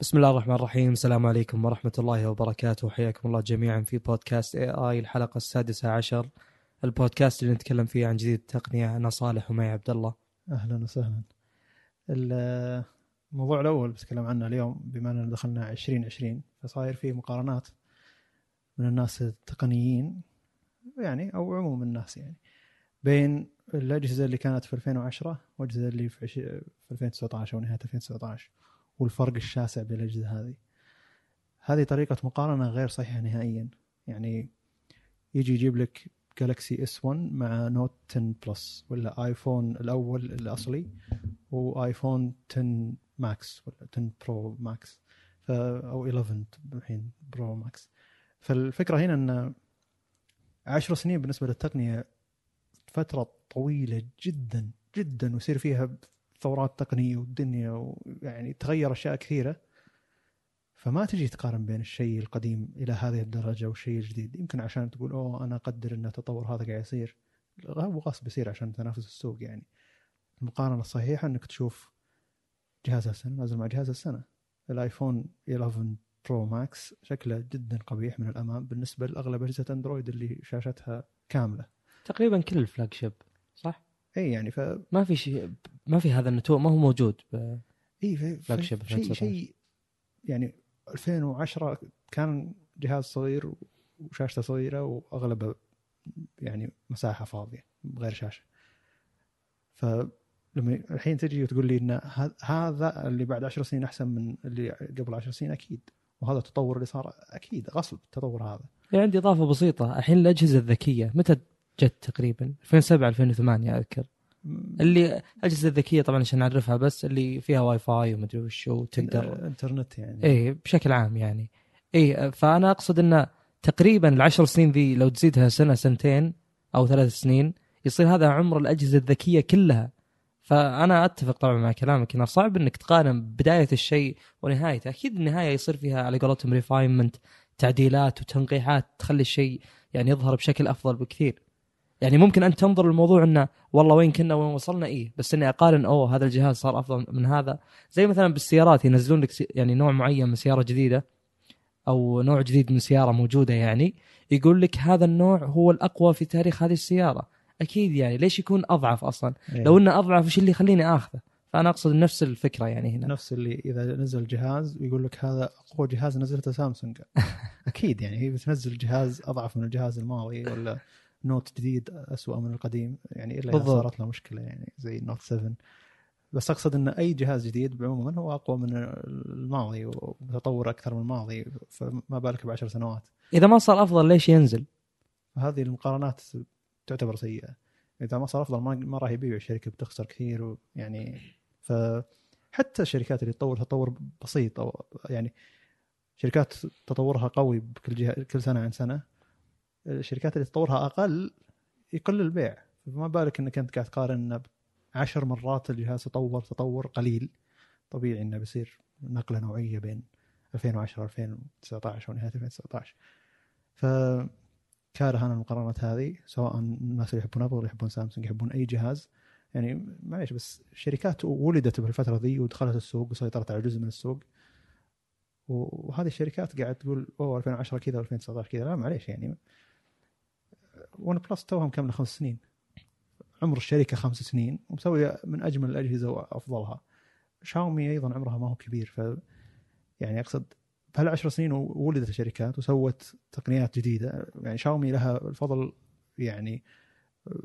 بسم الله الرحمن الرحيم. السلام عليكم ورحمة الله وبركاته. حياكم الله جميعا في بودكاست اي اي الحلقة السادسة عشر. البودكاست اللي نتكلم فيه عن جديد التقنية أنا صالح ومعي عبد الله. أهلا وسهلا. الموضوع الأول بتكلم عنه اليوم بما أننا دخلنا 2020 فصاير في مقارنات من الناس التقنيين يعني أو عموم الناس يعني بين الأجهزة اللي كانت في 2010 والاجهزه اللي في عش- في 2019 أو نهايه 2019 والفرق الشاسع بين الأجهزة هذه. هذه طريقة مقارنة غير صحيحة نهائيا. يعني يجي يجيب لك جالكسي اس 1 مع Note 10 Plus ولا ايفون الأول الأصلي وايفون 10 Max ولا 10 Pro Max ف أو 11 الحين Pro Max فالفكرة هنا إن 10 سنين بالنسبة للتقنية فترة طويلة جدا جدا ويصير فيها ثورات تقنيه والدنيا ويعني تغير أشياء كثيرة فما تجي تقارن بين الشيء القديم إلى هذه الدرجة والشيء الجديد. يمكن عشان تقول أوه أنا أقدر إن التطور هذا قاعد يصير. هو غصب يصير عشان تنافس السوق يعني. المقارنة الصحيحة إنك تشوف جهاز السنة نازل مع جهاز السنة. الآيفون 11 Pro Max شكله جدا قبيح من الأمام بالنسبة لأغلب أجهزة أندرويد اللي شاشتها كاملة. تقريبا كل ال flagship صح؟ اي يعني ف ما في شيء ما في هذا النتوء ما هو موجود ب- اي في flag في- ship شيء 2019. شيء يعني 2010 كان جهاز صغير وشاشته صغيرة واغلبه يعني مساحة فاضية غير شاشة فلما الحين تجي وتقول لي إن هذا اللي بعد 10 سنين أحسن من اللي قبل 10 سنين أكيد وهذا التطور اللي صار أكيد غصب التطور هذا يعني عندي إضافة بسيطة الحين الأجهزة الذكية متى جت تقريبا 2007 2008 أذكر. اللي الأجهزة الذكية طبعا عشان نعرفها بس اللي فيها واي فاي ومدري وش وتقدر. إنترنت يعني. إيه بشكل عام يعني. إيه فأنا أقصد إن تقريبا العشر سنين ذي لو تزيدها سنة سنتين أو ثلاث سنين يصير هذا عمر الأجهزة الذكية كلها. فأنا أتفق طبعا مع كلامك إنه صعب إنك تقارن بداية الشيء ونهايته. أكيد النهاية يصير فيها على قولتهم ريفاينمنت تعديلات وتنقيحات تخلي الشيء يعني يظهر بشكل أفضل بكثير. يعني ممكن انت تنظر للموضوع إنه والله وين كنا وين وصلنا؟ إيه. بس إني أقارن أوه هذا الجهاز صار أفضل من هذا. زي مثلا بالسيارات ينزلون لك يعني نوع معين من سيارة جديدة أو نوع جديد من سيارة موجودة يعني يقول لك هذا النوع هو الأقوى في تاريخ هذه السيارة. أكيد يعني ليش يكون أضعف أصلا؟ إيه. لو إنه أضعف إيش اللي يخليني آخذه؟ فأنا أقصد نفس الفكرة يعني هنا. نفس اللي إذا نزل جهاز ويقول لك هذا أقوى جهاز نزلته سامسونج. أكيد يعني هي بتنزل جهاز أضعف من الجهاز الماضي ولا Note جديد اسوء من القديم. يعني الا اذا. صارت له مشكلة يعني زي ال Note 7 بس أقصد إن أي جهاز جديد بعموما هو أقوى من الماضي وتطور أكثر من الماضي فما بالك بعشر سنوات. إذا ما صار أفضل ليش ينزل؟ فهذه المقارنات تعتبر سيئة. إذا ما صار أفضل ما, راح يبيع الشركة بتخسر كثير ويعني فحتى الشركات اللي تطور تطور بسيط أو يعني شركات تطورها قوي بكل جهة كل سنة عن سنة الشركات اللي تطورها أقل يقل البيع. فما بالك إنك أنت قاعد تقارن عشر مرات الجهاز تطور تطور قليل. طبيعي إنه بيصير نقلة نوعية بين 2010 2019 ونهاية 2019 ف كاره أنا المقارنات هذه سواء الناس اللي يحبون أبل يحبون سامسونج يحبون أي جهاز. يعني معليش بس شركات ولدت بالفترة ذي ودخلت السوق وسيطرت على جزء من السوق. وهذه الشركات قاعد تقول أوه 2010 كذا و2019 كذا. لا معليش يعني OnePlus توهم كم خمس سنين. عمر الشركة خمس سنين ومسوية من أجمل الأجهزة وأفضلها. شاومي أيضا عمرها ما هو كبير ف يعني أقصد بهالعشر سنين ولدت الشركات وسوت تقنيات جديدة. يعني شاومي لها الفضل يعني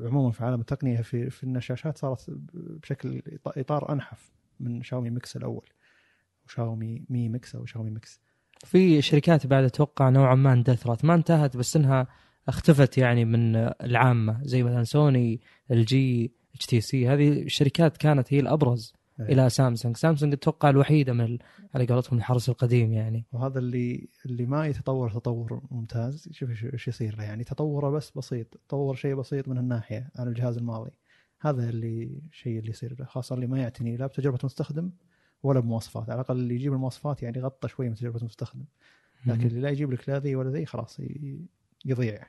عموما في عالم التقنية في في إن الشاشات صارت بشكل إطار أنحف من شاومي Mix الأول. وشاومي Mi Mix أو شاومي Mix. في شركات بعد أتوقع نوعا ما اندثرت. ما انتهت بس إنها اختفت يعني من العامة زي مثلا سوني الجي اتش تي سي هذه الشركات كانت هي الأبرز إلى سامسونج. سامسونج أتوقع الوحيدة من على قولتهم الحرس القديم يعني. وهذا اللي اللي ما يتطور تطور ممتاز. شوف إيش يصير له يعني. تطوره بس بسيط. تطور شيء بسيط من الناحية عن الجهاز الماضي هذا اللي الشيء اللي يصير له خاصة اللي ما يعتني لا بتجربة مستخدم ولا بمواصفات. على الأقل اللي يجيب المواصفات يعني غطى شوي من تجربة المستخدم لكن اللي لا يجيب لك لا ذي ولا ذي خلاص يضيع.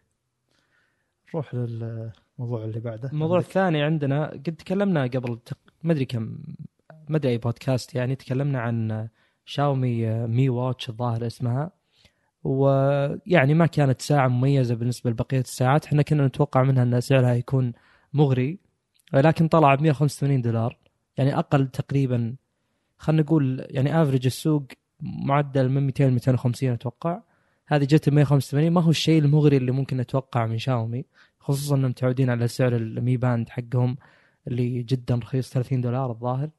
نروح للموضوع اللي بعده. الموضوع عندك- الثاني عندنا قد تكلمنا قبل تق... ما أدري كم ما أدري أي بودكاست يعني تكلمنا عن شاومي مي واتش الظاهر اسمها. ويعني ما كانت ساعة مميزة بالنسبة لبقية الساعات. إحنا كنا نتوقع منها أن سعرها يكون مغري لكن طلع ب 185 دولار. يعني أقل تقريبا خلينا نقول يعني افرج السوق معدل من 200 ل 250 أتوقع. هذه جت ب 185 ما هو الشيء المغري اللي ممكن نتوقعه من شاومي خصوصا إنهم متعودين على سعر ال Mi Band حقهم اللي جدا رخيص 30 دولار الظاهر.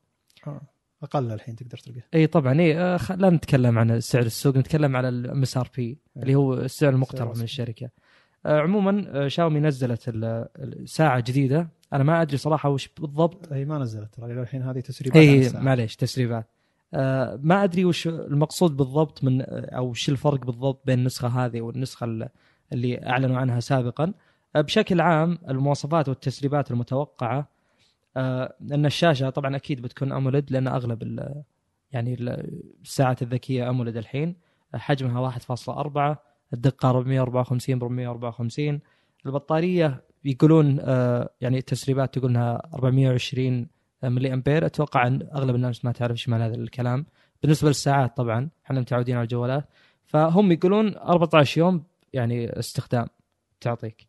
آه. أقل الحين تقدر تلقاه. إي طبعا إي آه، خ- لا نتكلم عن سعر السوق نتكلم على ال MSRP اللي هو السعر المقترح من. الشركة. آه، عموما آه، شاومي نزلت ال- الساعة جديدة. أنا ما أدري صراحة وش بالضبط. هي ما نزلت ترى الحين هذه تسريبات إي. معليش تسريبات. ما أدري وش المقصود بالضبط من أو وش الفرق بالضبط بين النسخة هذه والنسخة ال- اللي أعلنوا عنها سابقا. آه، بشكل عام المواصفات والتسريبات المتوقعة آه، أن الشاشة طبعا أكيد بتكون أموليد لأن أغلب يعني ال- الساعات الذكية أموليد الحين. حجمها 1.4 الدقة 454 ب 454 البطارية يقولون آه، يعني التسريبات تقول انها 420 ملي امبير أتوقع إن أغلب الناس ما تعرف إيش معنى هذا الكلام. بالنسبة للساعات طبعا إحنا متعودين على الجوالات. فهم يقولون 14 يوم يعني استخدام تعطيك.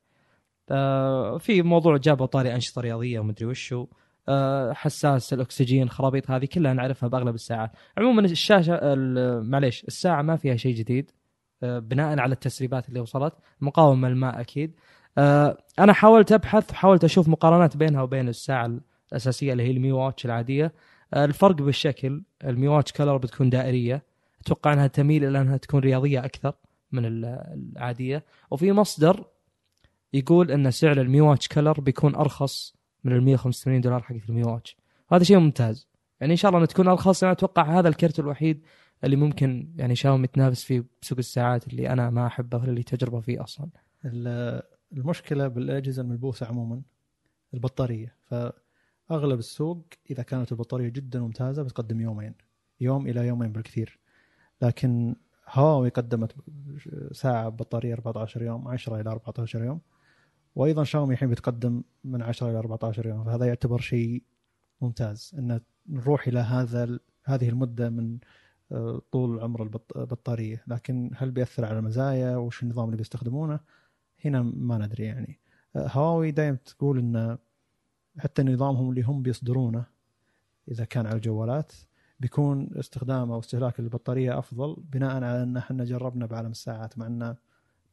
آه، في موضوع جاب بطاريه أنشطة رياضية ومدري وشو. آه، حساس الأكسجين خرابيط هذه كلها نعرفها بأغلب الساعات. عموما الشاشة ال- معليش الساعة ما فيها شيء جديد. آه، بناء على التسريبات اللي وصلت. مقاومة الماء أكيد. أنا حاولت أبحث وحاولت أشوف مقارنات بينها وبين الساعة الأساسية اللي هي المي واتش العادية. آه، الفرق بالشكل ال Mi Watch Color بتكون دائرية. أتوقع أنها تميل إلى أنها تكون رياضية أكثر من ال- العادية. وفي مصدر يقول أن سعر ال Mi Watch Color بيكون أرخص من ال 185 دولار حق ال Mi Watch. هذا شيء ممتاز. يعني إن شاء الله انها تكون أرخص. أنا أتوقع هذا الكرت الوحيد اللي ممكن يعني شاومي تنافس فيه بسوق الساعات اللي أنا ما أحبه ولا لي تجربة فيه أصلا. ال- المشكلة بالأجهزة الملبوسة عموما البطارية. فاغلب السوق إذا كانت البطارية جدا ممتازة بتقدم يومين يوم إلى يومين بالكثير. لكن هواوي قدمت ساعة بطارية 14 يوم 10 إلى 14 يوم. وأيضا شاومي الحين بتقدم من 10 إلى 14 يوم فهذا يعتبر شيء ممتاز إن نروح إلى هذا هذه المدة من آه، طول عمر البط- البطارية. لكن هل بيأثر على المزايا وش النظام اللي بيستخدمونه؟ هنا ما ندري يعني. آه، هواوي دائما تقول إن حتى نظامهم اللي هم بيصدرونه إذا كان على الجوالات بيكون استخدام أو استهلاك البطاريه أفضل بناء على أن إحنا جربنا بعالم الساعات مع أن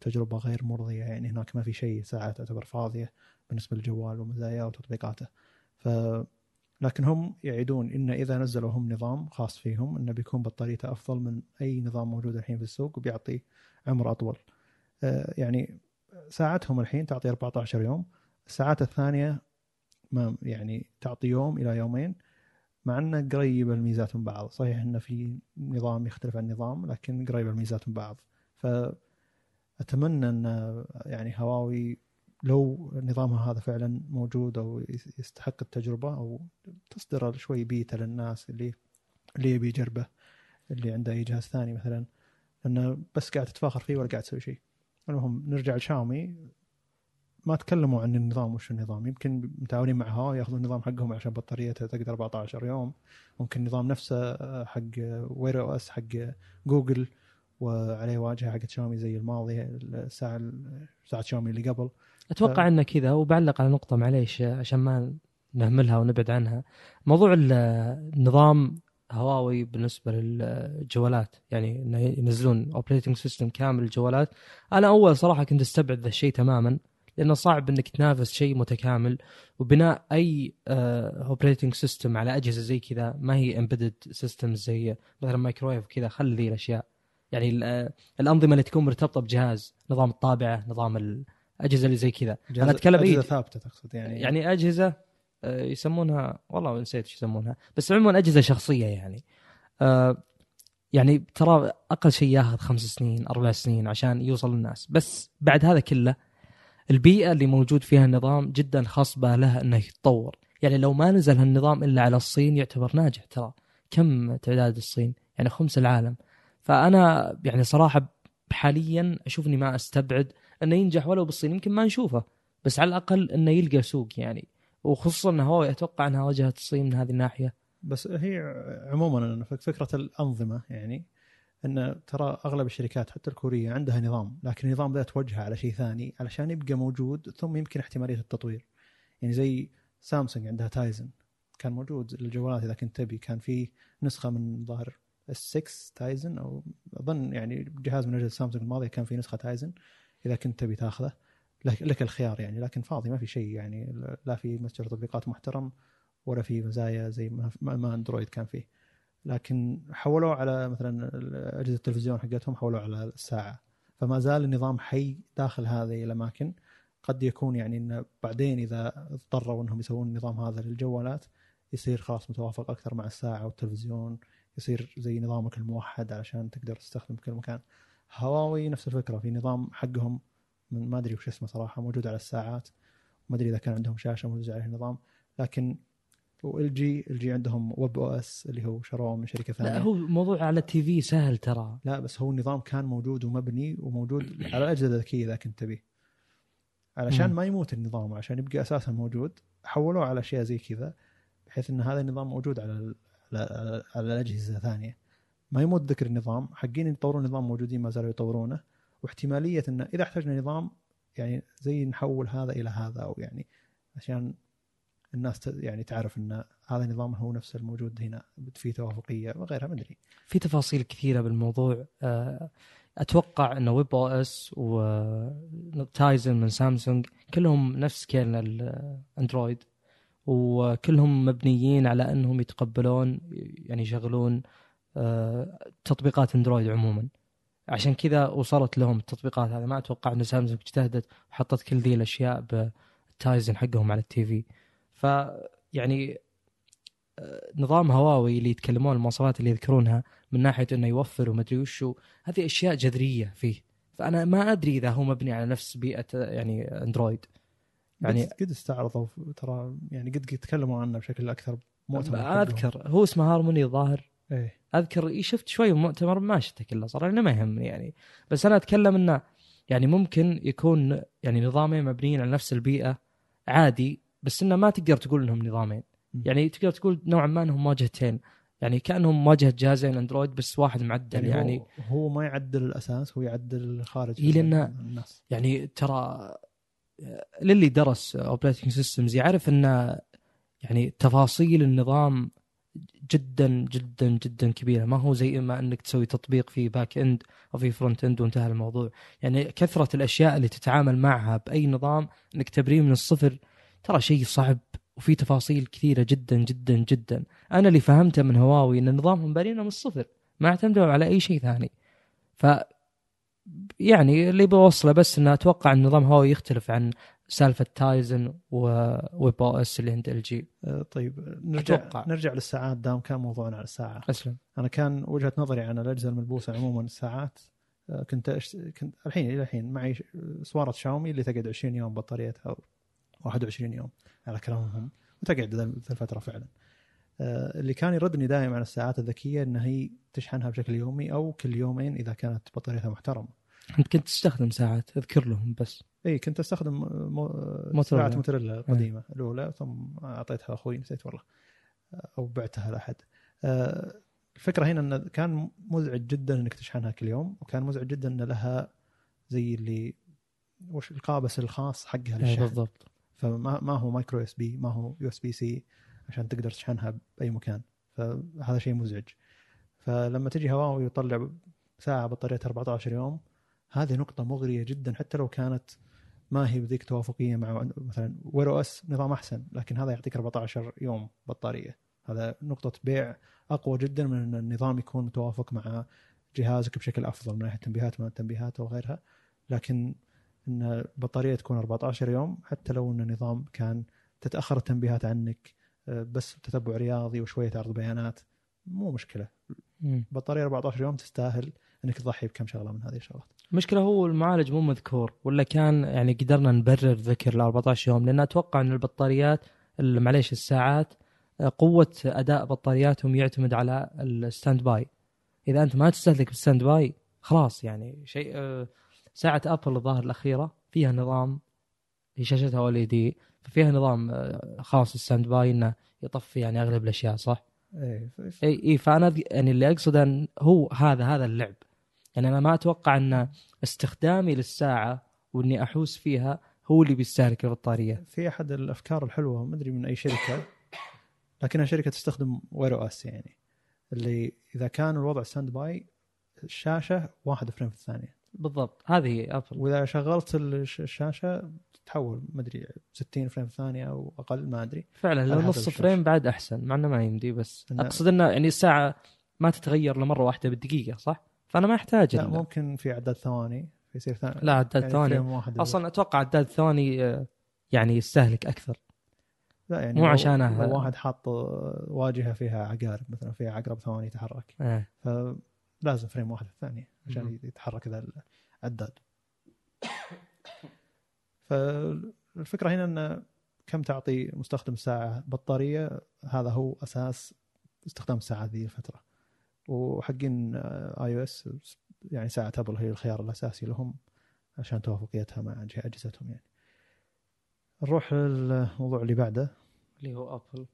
تجربة غير مرضية يعني هناك ما في شيء ساعه تعتبر فاضية بالنسبة للجوال ومزاياه وتطبيقاته. ف لكن هم يعيدون إن إذا نزلوا هم نظام خاص فيهم إنه بيكون بطاريته أفضل من أي نظام موجود الحين في السوق وبيعطي عمر أطول. آه، يعني ساعتهم الحين تعطي 14 يوم. الساعات الثانية ما يعني تعطي يوم إلى يومين مع إنه قريبه الميزات من بعض. صحيح إنه في نظام يختلف عن نظام لكن قريبه الميزات من بعض. فأتمنى إن يعني هواوي لو نظامها هذا فعلا موجود أو يستحق التجربة أو تصدر شوي بيتا للناس اللي اللي يبي يجربه اللي عنده أي جهاز ثاني مثلا انه بس قاعد تتفاخر فيه ولا قاعد تسوي شيء. المهم نرجع لشاومي. ما تكلموا عن النظام وش النظام. يمكن متعاونين مع هواوي ياخذون النظام حقهم عشان بطاريته تقدر 14 يوم. ممكن النظام نفسه آه، حق Wear OS حق جوجل وعليه واجهة حقت شاومي زي الماضي الساعة ساعة شاومي اللي قبل. أتوقع إنه كذا. وبعلق على نقطة معليش عشان ما نهملها ونبعد عنها. موضوع ال- النظام هواوي بالنسبة للجوالات. يعني إنه ينزلون operating system كامل للجوالات أنا أول صراحة كنت أستبعد ذا الشيء تماما. لأنه صعب إنك تنافس شيء متكامل وبناء أي operating system على أجهزة زي كذا ما هي embedded system زي مثلا مايكرويف كذا خلي ذي الأشياء. يعني آه، الأنظمة اللي تكون مرتبطة بجهاز نظام الطابعة نظام الاجهزه اللي زي كذا. أنا أتكلم أجهزة إيه؟ ثابتة تقصد يعني. يعني أجهزة آه، يسمونها والله نسيت إيش يسمونها بس عموما أجهزة شخصية يعني. آه، يعني ترى أقل شيء ياخذ خمس سنين أربع سنين عشان يوصل للناس. بس بعد هذا كله البيئة اللي موجود فيها النظام جدا خصبه له أنه يتطور. يعني لو ما نزل هالنظام إلا على الصين يعتبر ناجح ترى. كم تعداد الصين؟ يعني خمس العالم. فأنا يعني صراحة حاليا أشوف اني ما أستبعد أنه ينجح ولو بالصين يمكن ما نشوفه بس على الأقل أنه يلقى سوق يعني. وخصوصا إن هواوي أتوقع إنها واجهت الصين من هذه الناحية. بس هي عموما فكرة الأنظمة يعني إن ترى أغلب الشركات حتى الكورية عندها نظام لكن النظام ذا توجهه على شيء ثاني علشان يبقى موجود ثم يمكن احتمالية التطوير. يعني زي سامسونج عندها تايزن كان موجود للجوالات إذا كنت تبي كان في نسخة من ظاهر S 6 تايزن أو أظن يعني جهاز من اجهزه سامسونج الماضيه كان في نسخة تايزن إذا كنت تبي تاخذه. لك, الخيار يعني لكن فاضي ما في شيء يعني لا في متجر تطبيقات محترم ولا في مزايا زي ما أندرويد كان فيه. لكن حولوه على مثلا اجهزه التلفزيون حقتهم حولوه على الساعة. فما زال النظام حي داخل هذه الأماكن. قد يكون يعني انه بعدين إذا اضطروا إنهم يسوون النظام هذا للجوالات يصير خلاص متوافق أكثر مع الساعة والتلفزيون. يصير زي نظامك الموحد علشان تقدر تستخدم في كل مكان. هواوي نفس الفكرة في نظام حقهم من ما أدري وش اسمه صراحة موجود على الساعات. ما أدري إذا كان عندهم شاشة موجود عليها نظام لكن و LG LG عندهم webOS اللي هو شروه من شركة ثانية. لا هو موضوع على ال TV سهل ترى. لا بس هو النظام كان موجود ومبني وموجود على الاجهزه الذكيه إذا كنت تبي. علشان. ما يموت النظام وعشان يبقى أساسا موجود حولوه على أشياء زي كذا بحيث إن هذا النظام موجود على على, على, على الأجهزة الثانية. ما يموت ذكر النظام حقين يطورون النظام موجودين ما زالوا يطورونه. واحتمالية انه إذا احتاجنا نظام يعني زي نحول هذا إلى هذا أو يعني عشان الناس يعني تعرف إن هذا النظام هو نفس الموجود هنا في توافقية وغيرها ما أدري. في تفاصيل كثيرة بالموضوع. آه، أتوقع انه webOS وتايزن من سامسونج كلهم نفس scale الاندرويد وكلهم مبنيين على إنهم يتقبلون يعني يشغلون آه، تطبيقات اندرويد عموما. عشان كذا وصلت لهم التطبيقات هذه. ما أتوقع إن سامسونج اجتهدت وحطت كل ذي الأشياء بالتايزن حقهم على ال TV. ف يعني آه، نظام هواوي اللي يتكلمون المواصفات اللي يذكرونها من ناحية إنه يوفر ومدري وشو هذه أشياء جذرية فيه. فأنا ما أدري إذا هو مبني على نفس بيئة يعني أندرويد. يعني قد استعرضوا ترى يعني قد تكلموا عنه بشكل أكثر مؤتمر أنا. أذكر هو اسمه هارموني الظاهر. إيه. أذكر شفت شوي مؤتمر ما شفته كله صراحة ما يهمني يعني. بس أنا أتكلم إنه يعني ممكن يكون يعني نظامين مبنيين على نفس البيئة عادي بس إنه ما تقدر تقول إنهم نظامين. يعني تقدر تقول نوعا ما إنهم واجهتين. يعني كأنهم واجهة جهازين أندرويد بس واحد معدل يعني, يعني هو, هو ما يعدل الأساس هو يعدل الخارج إيه، لأن- الناس. يعني ترى للي درس operating systems يعرف إن يعني تفاصيل النظام جدا جدا جدا كبيرة. ما هو زي ما إنك تسوي تطبيق في back end أو في front end وانتهى الموضوع. يعني كثرة الأشياء اللي تتعامل معها بأي نظام إنك تبنيه من الصفر ترى شيء صعب وفي تفاصيل كثيرة جدا جدا جدا. أنا اللي فهمته من هواوي إن نظامهم بانينه من الصفر ما اعتمدوا على أي شيء ثاني. ف يعني اللي بوصله بس إن أتوقع إن نظام هواوي يختلف عن سالفة تايزن و webOS اللي عند LG. آه، طيب نرجع أتوقع. نرجع للساعات. دام كان موضوعنا على الساعة. أسلم. أنا كان وجهة نظري عن الأجهزة الملبوسة عموما الساعات آه، كنت. كنت الحين إلى الحين معي سواره شاومي اللي تقعد 20 يوم بطاريتها 21 يوم على كلامهم وتقعد ذا الفترة فعلا. آه، اللي كان يردني دائما على الساعات الذكية ان هي تشحنها بشكل يومي أو كل يومين إذا كانت بطاريتها محترمة. أنت كنت تستخدم ساعات أذكر لهم بس. إي كنت أستخدم مو... موتوريلا. ساعه موتوريلا القديمة الأولى ثم أعطيتها أخوي نسيت والله. أو بعتها لأحد. آه، الفكرة هنا انه كان مزعج جدا إنك تشحنها كل يوم وكان مزعج جدا إن لها زي اللي وش القابس الخاص حقها للشحن. بالضبط. فما ما هو micro USB ما هو USB-C عشان تقدر تشحنها بأي مكان. فهذا شيء مزعج. فلما تجي هواوي ويطلع ساعة بطاريتها 14 يوم هذه نقطة مغرية جدا حتى لو كانت ما هي بذيك توافقية مع مثلا Wear OS نظام أحسن لكن هذا يعطيك 14 يوم بطارية. هذا نقطة بيع أقوى جدا من إن النظام يكون متوافق مع جهازك بشكل أفضل من ناحية التنبيهات ما التنبيهات وغيرها. لكن إن البطارية تكون 14 يوم حتى لو إن النظام كان تتأخر التنبيهات عنك آه، بس تتبع رياضي وشوية عرض بيانات مو مشكلة. بطارية 14 يوم تستاهل إنك تضحي بكم شغلة من هذه الشغلات. المشكلة هو المعالج مو مذكور ولا كان يعني قدرنا نبرر ذكر ال 14 يوم؟ لأن أتوقع إن البطاريات ال- معليش الساعات آه، قوة أداء بطارياتهم يعتمد على ال standby إذا أنت ما تستهلك بال standby خلاص يعني شيء آه، ساعة ابل الظاهر الأخيرة فيها نظام هي شاشتها OLED ففيها نظام آه، خاص ال standby إنه يطفي يعني أغلب الأشياء صح؟ ف- إيه إيه فأنا يعني اللي أقصده إن هو هذا هذا اللعب. يعني أنا ما أتوقع إن استخدامي للساعة وإني أحوس فيها هو اللي بيستهلك البطارية. في أحد الأفكار الحلوة ما أدري من أي شركة لكنها شركة تستخدم Wear OS يعني اللي إذا كان الوضع standby الشاشة واحد frame في الثانية. بالضبط هذه هي ابل وإذا شغلت الش- الشاشة تتحول ما أدري 60 frame في الثانية أو أقل ما أدري فعلا لو نص. فريم بعد أحسن مع إنه ما يمدي بس إنه- أقصد إنه يعني الساعة ما تتغير لمره واحدة بالدقيقة صح؟ فأنا ما أحتاج لا ممكن في عداد ثواني يصير ثاني لا عداد ثواني frame واحد أصلا أتوقع عداد ثواني آه، يعني يستهلك أكثر لا يعني مو عشانها. لو واحد حاط واجهة فيها عقارب مثلا فيها عقرب ثواني يتحرك آه. فلازم frame واحد في الثانية عشان. يتحرك ذا العداد فالفكرة هنا إن كم تعطي مستخدم الساعة بطارية هذا هو أساس استخدام الساعة ذي الفترة. وحقين iOS يعني ساعة أبل هي الخيار الأساسي لهم عشان توافقيتها مع جه- أجهزتهم يعني. نروح للموضوع اللي بعده. اللي هو ابل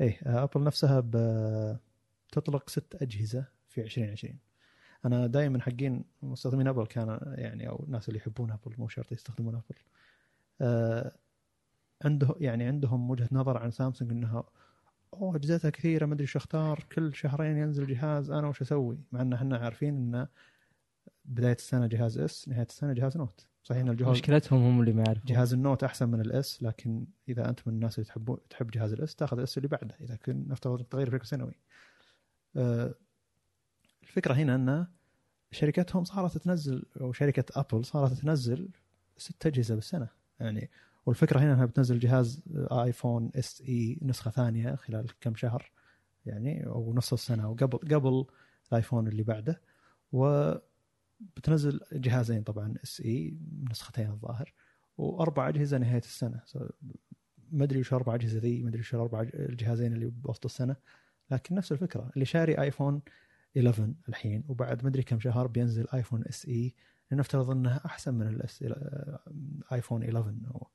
إيه آه، ابل نفسها ب- تطلق ست أجهزة. في 2020 أنا دائما حقين مستخدمين أبل كان يعني أو الناس اللي يحبون أبل مو شرط يستخدمون أبل. آه عنده يعني عندهم وجهة نظر عن سامسونج إنها اوه اجهزتها كثيرة ما أدري شو أختار كل شهرين ينزل جهاز أنا وش أسوي؟ مع إن إحنا عارفين إن بداية السنة جهاز S نهاية السنة جهاز Note. صحيح إن الجهاز مشكلتهم هم اللي ما يعرفون. جهاز ال Note أحسن من ال S لكن إذا أنت من الناس اللي تحبون تحب جهاز ال S تاخذ ال S اللي بعده إذا كنت نفترض إنك تغير فكر سنوي. آه، الفكرة هنا أن شركتهم صارت تنزل أو شركة أبل صارت تنزل ست أجهزة بالسنة. يعني والفكرة هنا أنها بتنزل جهاز آيفون SE نسخة ثانية خلال كم شهر يعني أو نص السنة وقبل قبل الآيفون اللي بعده. و بتنزل جهازين طبعا SE نسختين الظاهر وأربع أجهزة نهاية السنة. ما أدري وش أربع أجهزة ذي ما أدري وش الأربع الجهازين اللي بوسط السنة. لكن نفس الفكرة اللي شاري آيفون 11 الحين وبعد ما أدري كم شهر بينزل آيفون SE. لنفترض إنها أحسن من الإس آيفون 11 أو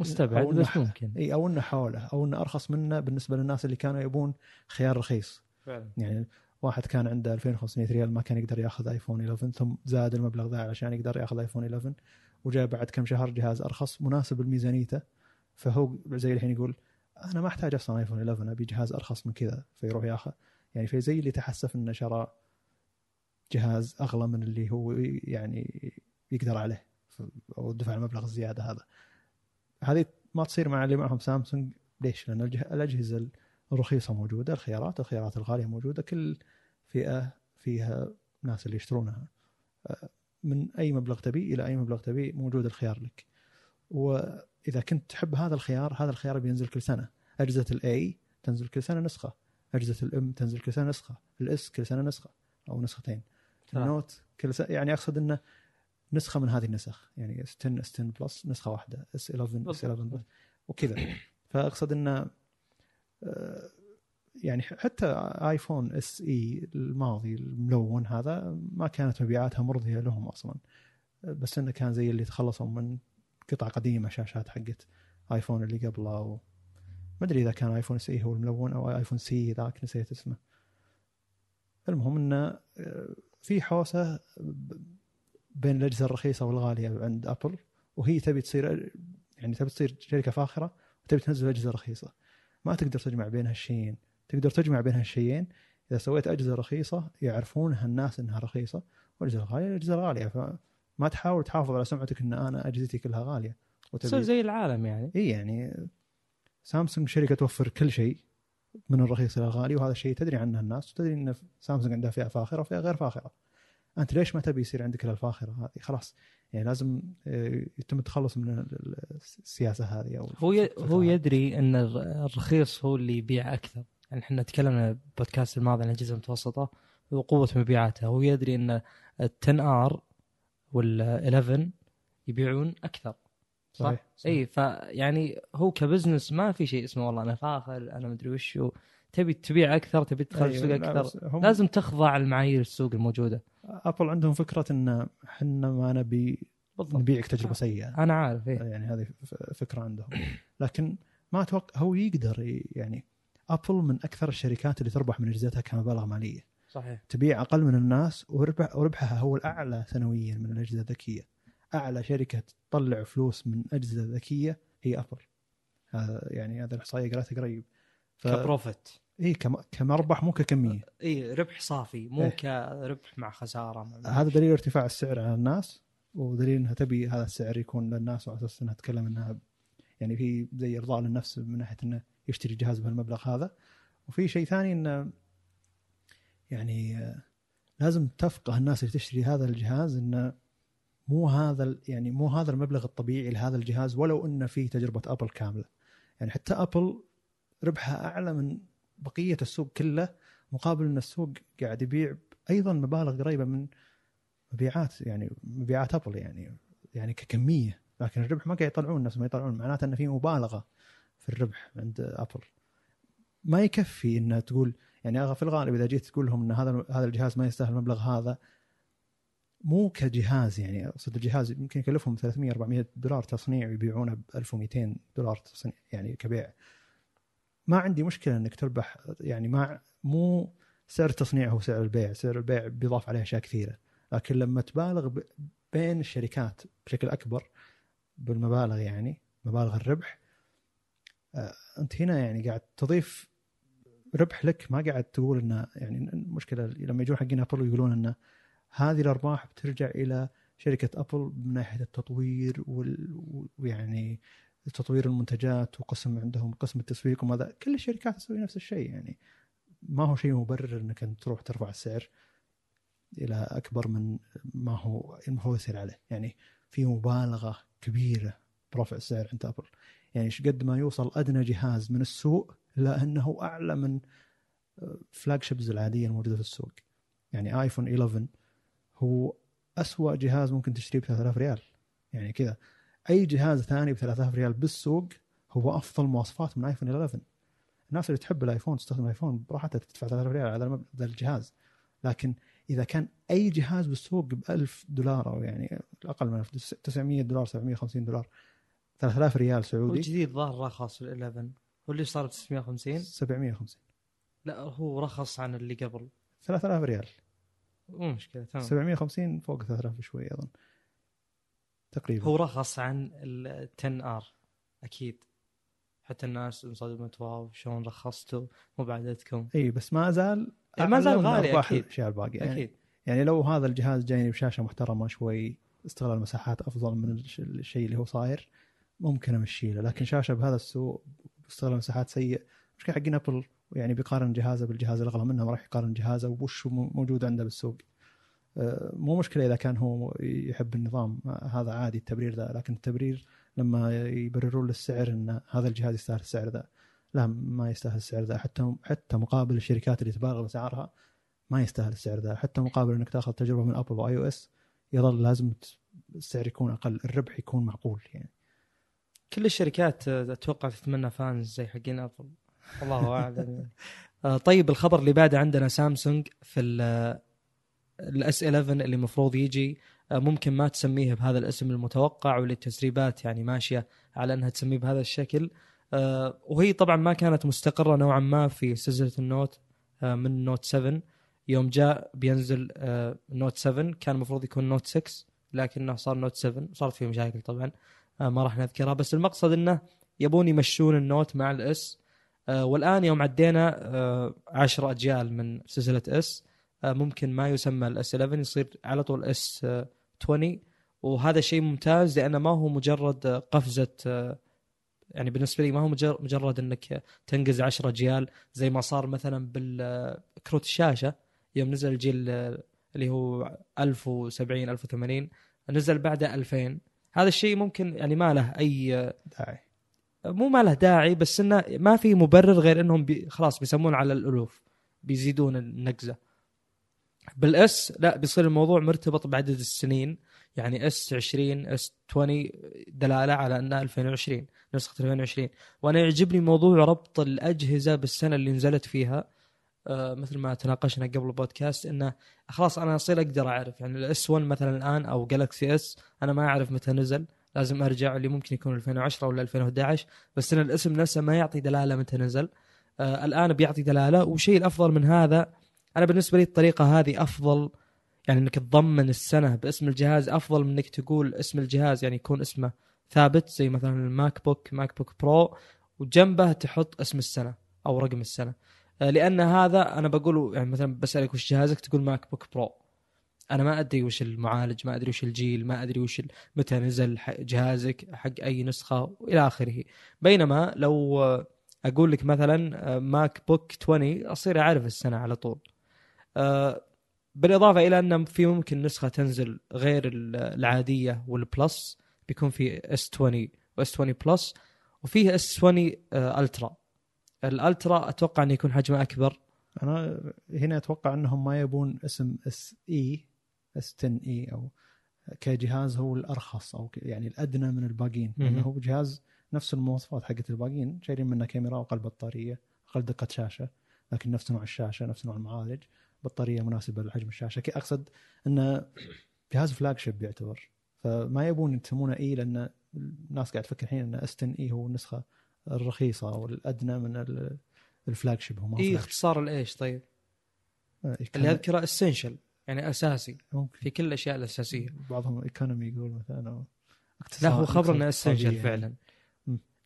مستبعد أو بس ممكن. إي أو إنه حوله أو إنه أرخص منه بالنسبة للناس اللي كانوا يبون خيار رخيص. فعلا. يعني واحد كان عنده 2500 ريال ما كان يقدر ياخذ آيفون 11 ثم زاد المبلغ ذا علشان يقدر ياخذ آيفون 11 وجاء بعد كم شهر جهاز أرخص مناسب لميزانيته. فهو زي الحين يقول أنا ما أحتاج أصلا آيفون 11 أبي جهاز أرخص من كذا فيروح ياخذ. يعني زي اللي تحسف إنه شرى جهاز أغلى من اللي هو يعني يقدر عليه أو دفع المبلغ الزيادة هذا. هذه ما تصير مع اللي معهم سامسونج. ليش؟ لأن الأجهزة الرخيصة موجودة الخيارات الخيارات الغالية موجودة كل فئة فيها ناس اللي يشترونها. من أي مبلغ تبي إلى أي مبلغ تبي موجود الخيار لك. وإذا كنت تحب هذا الخيار هذا الخيار بينزل كل سنة. أجهزة ال A تنزل كل سنة نسخة. اجهزه ال M تنزل كل سنة نسخة ال S كل سنة نسخة أو نسختين. ال Note كل سنة يعني أقصد إنه نسخة من هذه النسخ يعني S 10 S 10 Plus نسخة واحدة S 11 S 11 Plus وكذا فأقصد إنه آه، يعني حتى آيفون SE الماضي الملون هذا ما كانت مبيعاتها مرضية لهم أصلا بس إنه كان زي اللي تخلصوا من قطع قديمة شاشات حقت آيفون اللي قبله. ما أدري إذا كان ايفون SE هو الملون أو ايفون C ذاك نسيت اسمه. المهم انه آه، في حوسة بين الأجهزة الرخيصة والغالية عند ابل وهي تبي تصير يعني تبي تصير شركة فاخرة وتبي تنزل أجهزة رخيصة. ما تقدر تجمع بين هالشيئين تقدر تجمع بين هالشيئين إذا سويت أجهزة رخيصة يعرفونها الناس إنها رخيصة والأجهزة الغالية الاجهزه الغاليه فما تحاول تحافظ على سمعتك إن أنا أجهزتي كلها غالية. تصير زي العالم يعني. إي يعني سامسونج شركة توفر كل شيء من الرخيص إلى الغالي وهذا الشيء تدري عنه الناس وتدري إن سامسونج عندها فئة فاخرة وفئة غير فاخرة. أنت ليش ما تبي يصير عندك الفاخرة هذه؟ خلاص يعني لازم آه، يتم التخلص من ال- ال- السياسة هذه أو هو هو. يدري إن الر- الرخيص هو اللي يبيع أكثر. يعني إحنا تكلمنا بالبودكاست الماضي عن الاجهزه المتوسطة وقوة مبيعاتها هو يدري إن ال 10 R وال 11 يبيعون أكثر. صح؟ صحيح, صحيح. اي فيعني هو ك business ما في شيء اسمه والله أنا فاخر أنا مدري وش هو. تبي تبيع أكثر تبي تدخل أيوة، السوق لا، أكثر. هم لازم تخضع لمعايير السوق الموجودة. ابل عندهم فكرة إن إحنا ما نبي بالضبط. نبيعك تجربة سيئة. أنا عارف إيه. يعني هذه فكرة عندهم. لكن ما أتوقع هو يقدر يعني أبل من أكثر الشركات اللي تربح من أجهزتها كمبالغ مالية. صحيح. تبيع أقل من الناس وربح وربحها هو الأعلى سنويا من الأجهزة الذكية. أعلى شركة تطلع فلوس من أجهزة ذكية هي أبل. هذا يعني هذا الإحصائية قرأتها قريب. ف... كبروفيت. اي كم... كمربح مو ككمية. اي ربح صافي مو إيه. كربح مع خسارة. مع هذا دليل ارتفاع السعر على الناس ودليل إنها تبي هذا السعر يكون للناس وعلى أساس إنها تتكلم إنها يعني في زي ارضاء للنفس من ناحية إنه يشتري جهاز بهالمبلغ هذا. وفي شيء ثاني إنه يعني آه، لازم تفقه الناس اللي تشتري هذا الجهاز إنه مو هذا يعني مو هذا المبلغ الطبيعي لهذا الجهاز ولو إنه فيه تجربة ابل كاملة. يعني حتى ابل ربحها أعلى من بقية السوق كله مقابل إن السوق قاعد يبيع أيضا مبالغ قريبة من مبيعات يعني مبيعات ابل يعني يعني ككمية. لكن الربح ما قاعد يطلعون نفس ما يطلعون معناته ان في مبالغة في الربح عند ابل ما يكفي ان تقول يعني في الغالب إذا جيت تقول لهم إن هذا هذا الجهاز ما يستاهل المبلغ هذا مو كجهاز يعني أقصد الجهاز يمكن يكلفهم 300 400 دولار تصنيع ويبيعونه ب 1200 دولار تصنيع يعني كبيع. ما عندي مشكلة إنك تربح يعني ما مو سعر التصنيع هو سعر البيع سعر البيع بيضاف عليه أشياء كثيرة. لكن لما تبالغ بين الشركات بشكل أكبر بالمبالغ يعني مبالغ الربح آه، أنت هنا يعني قاعد تضيف ربح لك ما قاعد تقول إنه يعني المشكلة لما يجون حقين أبل ويقولون إنه هذه الأرباح بترجع إلى شركة أبل من ناحية التطوير وال- ويعني تطوير المنتجات وقسم عندهم قسم التسويق وماذا. كل الشركات تسوي نفس الشيء يعني ما هو شيء مبرر إنك أنت تروح ترفع السعر إلى أكبر من ما هو المفروض يصير عليه. يعني في مبالغة كبيرة برفع السعر عند أبل. يعني قد ما يوصل أدنى جهاز من السوق الا انه أعلى من flagships العادية الموجودة في السوق. يعني ايفون 11 هو أسوأ جهاز ممكن تشتريه ب 3000 ريال. يعني كذا. أي جهاز ثاني ب 3000 ريال بالسوق هو أفضل مواصفات من ايفون 11 الناس اللي تحب الآيفون تستخدم الآيفون براحتها تدفع 3000 ريال على هذا الجهاز. لكن إذا كان أي جهاز بالسوق ب 1000 دولار أو يعني أقل من 1000 900 دولار 750 دولار 3000 ريال سعودي. الجديد ظهر رخص ال 11 هو اللي صار ب 950 750 لا هو رخص عن اللي قبل. 3000 ريال. مو مشكلة تمام. 750 فوق 3000 بشوي أظن. تقريبا. هو رخص عن ال 10 R أكيد. حتى الناس انصدمت wow شلون رخصتوا؟ مو بعدتكم إي بس ما زال ما زال غالي أكيد. الأشياء الباقية. يعني أكيد. يعني لو هذا الجهاز جايني بشاشة محترمة شوي استغلال المساحات أفضل من الش- الشيء اللي هو صاير ممكن أمشي له. لكن شاشة بهذا السوق باستغلال مساحات سيء. مشكلة حقين ابل يعني بيقارن جهازه بالجهاز الأغلى منه ما راح يقارن جهازه وش موجود عنده بالسوق. آه، مو مشكلة إذا كان هو يحب النظام آه، هذا عادي التبرير ذا لكن التبرير لما يبررون للسعر إن هذا الجهاز يستاهل السعر ذا لا ما يستاهل السعر ذا. حتى حتى مقابل الشركات اللي تبالغ بأسعارها ما يستاهل السعر ذا. حتى مقابل إنك تأخذ تجربة من ابل و iOS يظل لازم السعر يكون أقل الربح يكون معقول يعني. كل الشركات آه، أتوقع تتمنى fans زي حقين ابل الله أعلم. آه، طيب الخبر اللي بعده عندنا سامسونج في ال S 11 اللي المفروض يجي آه، ممكن ما تسميه بهذا الاسم المتوقع والتسريبات يعني ماشية على أنها تسميه بهذا الشكل. آه، وهي طبعا ما كانت مستقرة نوعا ما في سلسلة ال Note من Note 7 يوم جاء بينزل Note 7 كان المفروض يكون Note 6 لكنه صار Note 7 صارت فيه مشاكل طبعا ما راح نذكرها. بس المقصد إنه يبون يمشون ال Note مع ال S والآن يوم عدينا آه، عشر أجيال من سلسلة S آه، ممكن ما يسمى ال S 11 يصير على طول S 20 وهذا شيء ممتاز لأنه ما هو مجرد آه، قفزة آه، يعني بالنسبة لي ما هو مجر- مجرد إنك تنقز 10 أجيال زي ما صار مثلا بالكروت الشاشة. يوم نزل الجيل آه، اللي هو 1070 1080 نزل بعده 2000 هذا الشيء ممكن يعني ما له أي آه، داعي. مو ما له داعي بس إنه ما في مبرر غير إنهم بي خلاص بيسمون على الألوف بيزيدون النقزة. بال S لا بيصير الموضوع مرتبط بعدد السنين. يعني S 20 S 20 دلالة على انها 2020 نسخة 2020 وأنا يعجبني موضوع ربط الأجهزة بالسنة اللي نزلت فيها. آه مثل ما تناقشنا قبل البودكاست إنه خلاص أنا أصير أقدر أعرف. يعني ال S 1 مثلا الآن أو Galaxy S أنا ما أعرف متى نزل. لازم أرجع اللي ممكن يكون 2010 ولا 2011 بس إن الاسم نفسه ما يعطي دلالة متى نزل. آه الآن بيعطي دلالة والشيء الأفضل من هذا أنا بالنسبة لي الطريقة هذه أفضل يعني إنك تضمن السنة باسم الجهاز أفضل من إنك تقول اسم الجهاز يعني يكون اسمه ثابت زي مثلا ال MacBook MacBook Pro وجنبه تحط اسم السنة أو رقم السنة. آه، لأن هذا أنا بقول يعني مثلا بسألك وش جهازك تقول MacBook Pro. أنا ما أدري وش المعالج ما أدري وش الجيل ما أدري وش متى نزل جهازك حق أي نسخة وإلى آخره. بينما لو أقول لك مثلا MacBook 20 أصير أعرف السنة على طول. آه، بالإضافة إلى أن في ممكن نسخة تنزل غير ال- العادية وال Plus بيكون في S 20 و S 20 Plus وفيه S 20 آه، Ultra ال Ultra أتوقع انه يكون حجمه أكبر. أنا هنا أتوقع أنهم ما يبون اسم S E S 10 E أو كجهاز هو الأرخص أو يعني الأدنى من الباقيين. لأنه هو جهاز نفس المواصفات حقت الباقيين. شايلين منه كاميرا واقل بطارية أقل دقة شاشة لكن نفس نوع الشاشة نفس نوع المعالج. بطارية مناسبة لحجم الشاشة. كي أقصد إنه جهاز flagship يعتبر. فما يبون يسمونه E لأن الناس قاعد تفكر الحين إن S 10 E هو النسخة الرخيصة أو الأدنى من ال- ال flagship هو ما E اختصار الإيش طيب؟ شيب. اللي أذكره essential يعني أساسي ممكن في كل الأشياء الأساسية. بعضهم economy يقول مثلا أو لا هو خبر إنه اقتصادية essential يعني. فعلا.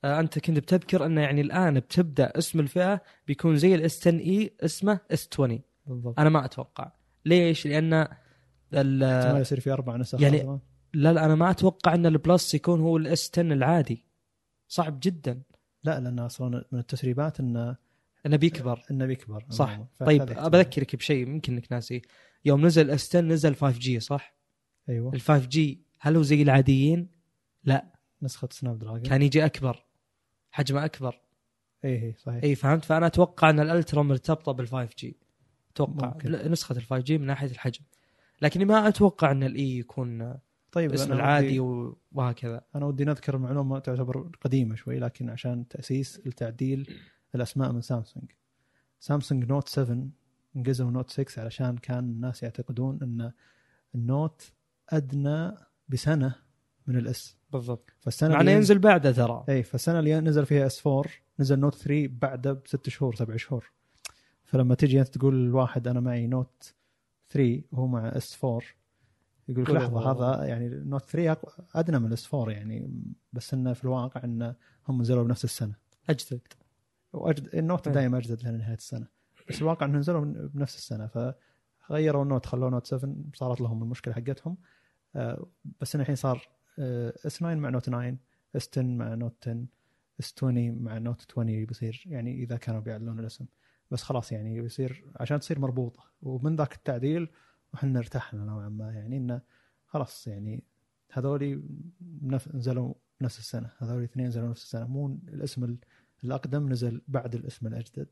آه أنت كنت بتذكر إنه يعني الآن بتبدأ اسم الفئة بيكون زي ال S 10 E اسمه S 20 بالضبط. أنا ما أتوقع. ليش؟ لأن ال- احتمال يصير في أربع نسخ يعني-. لا لا أنا ما أتوقع إن ال Plus يكون هو ال S 10 العادي. صعب جدا. لا لأن أصلا من التسريبات إنه إنه بيكبر. إنه بيكبر. صح. طيب. بذكرك بشيء يمكن إنك ناسيه. يوم نزل S 10 نزل 5 G صح؟ أيوه. ال 5 G هل هو زي العاديين؟ لا. نسخة Snapdragon كان يجي أكبر. حجمه أكبر. اي اي صحيح. اي فهمت؟ فأنا أتوقع أن ال Ultra مرتبطة بال 5 G أتوقع ممكن. نسخة ال 5 G من ناحية الحجم. لكني ما أتوقع أن ال E يكون طيب اسم العادي ودي وهكذا. أنا ودي نذكر معلومة تعتبر قديمة شوي لكن عشان تأسيس لتعديل الأسماء من سامسونج سامسونج Note 7 نقزوا Note 6 علشان كان الناس يعتقدون إن ال Note أدنى بسنة من ال S بالضبط. فالسنة اللي ينزل بعده ترى. إي فالسنة اللي نزل فيها S 4 نزل Note 3 بعده بست شهور سبع شهور. فلما تجي أنت تقول الواحد أنا معي Note 3 وهو مع S 4 يقول لك لحظة. هذا يعني Note 3 أق- أدنى من ال S 4 يعني بس إنه في الواقع إنه هم نزلوا بنفس السنة. أجدد. واجد ال Note. دائما أجدد لين نهايه السنة. بس الواقع إنه نزلوا بنفس السنة فغيروا ال Note خلوه Note 7 صارت لهم المشكلة حقتهم. آه، بس الحين صار S 9 مع Note 9 S 10 مع Note 10 S 20 مع Note 20 بيصير يعني إذا كانوا بيعلنون الاسم. بس خلاص يعني بيصير عشان تصير مربوطة. ومن ذاك التعديل وحنا ارتحنا نوعا ما يعني إنه خلاص يعني هذولي نزلوا نفس السنة. هذولي اثنين نزلوا نفس السنة. مو الاسم ال- الأقدم نزل بعد الاسم الأجدد.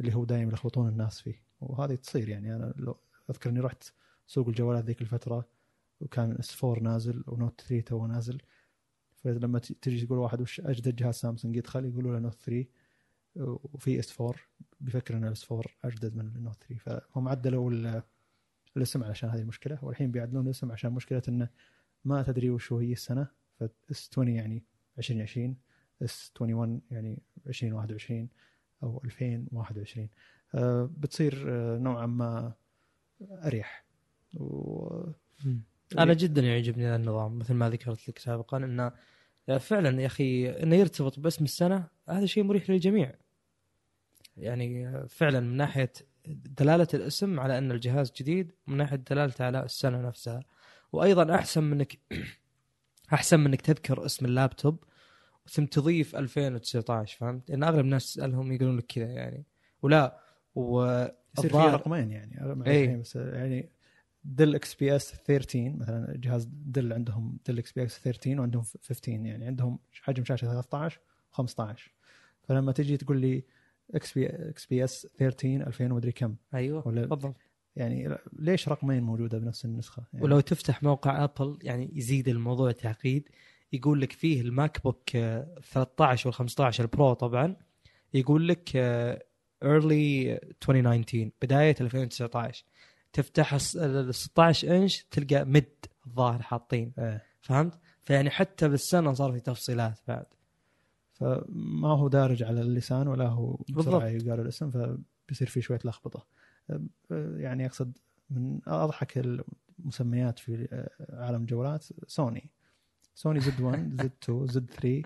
اللي هو دائما يلخبطون الناس فيه. وهذه تصير يعني. أنا لو أذكر إني رحت سوق الجوالات ذيك الفترة وكان S 4 نازل و Note 3 تو نازل. فلما تجي تقول واحد وش أجدد جهاز سامسونج؟ يدخل يقولوا له Note 3 وفي S 4 بيفكر ان ال S 4 أجدد من ال Note 3 فهم عدلوا ال- الاسم علشان هذه المشكلة. والحين بيعدلون الاسم عشان مشكلة إنه ما تدري وش هي السنة. ف S 20 يعني 2020 S 21 يعني 2021 أو 2021 آه، بتصير آه، نوعا ما أريح. و أنا جدا يعجبني هذا النظام مثل ما ذكرت لك سابقا انه فعلا يا أخي إنه يرتبط باسم السنة هذا شيء مريح للجميع. يعني فعلا من ناحية دلالة الاسم على إن الجهاز جديد ومن ناحية دلالته على السنة نفسها. وأيضا أحسن منك أحسن منك تذكر اسم اللابتوب. ثم تضيف 2019 فهمت؟ لأن أغلب الناس تسألهم يقولون لك كذا يعني. ولا و يصير في رقمين يعني. الحين بس يعني Dell XPS 13 مثلا جهاز Dell عندهم Dell XPS 13 وعندهم 15 يعني عندهم حجم شاشة 13 و15 فلما تجي تقول لي XP XPS 13 2000 ومدري كم. أيوه ولا- بالضبط. يعني ليش رقمين موجودة بنفس النسخة؟ يعني ولو تفتح موقع آبل يعني يزيد الموضوع تعقيد يقول لك فيه ال MacBook آه، 13 وال 15 ال Pro طبعا يقول لك آه، early 2019 بداية 2019 تفتح ال 16 انش تلقى مد الظاهر حاطين إيه. فهمت؟ فيعني حتى بالسنة صار في تفصيلات بعد فما هو دارج على اللسان ولا هو بسرعة. يقال الاسم فبيصير في شوية لخبطة أه، يعني أقصد من أضحك المسميات في عالم الجوالات سوني سوني زد 1 زد 2 زد 3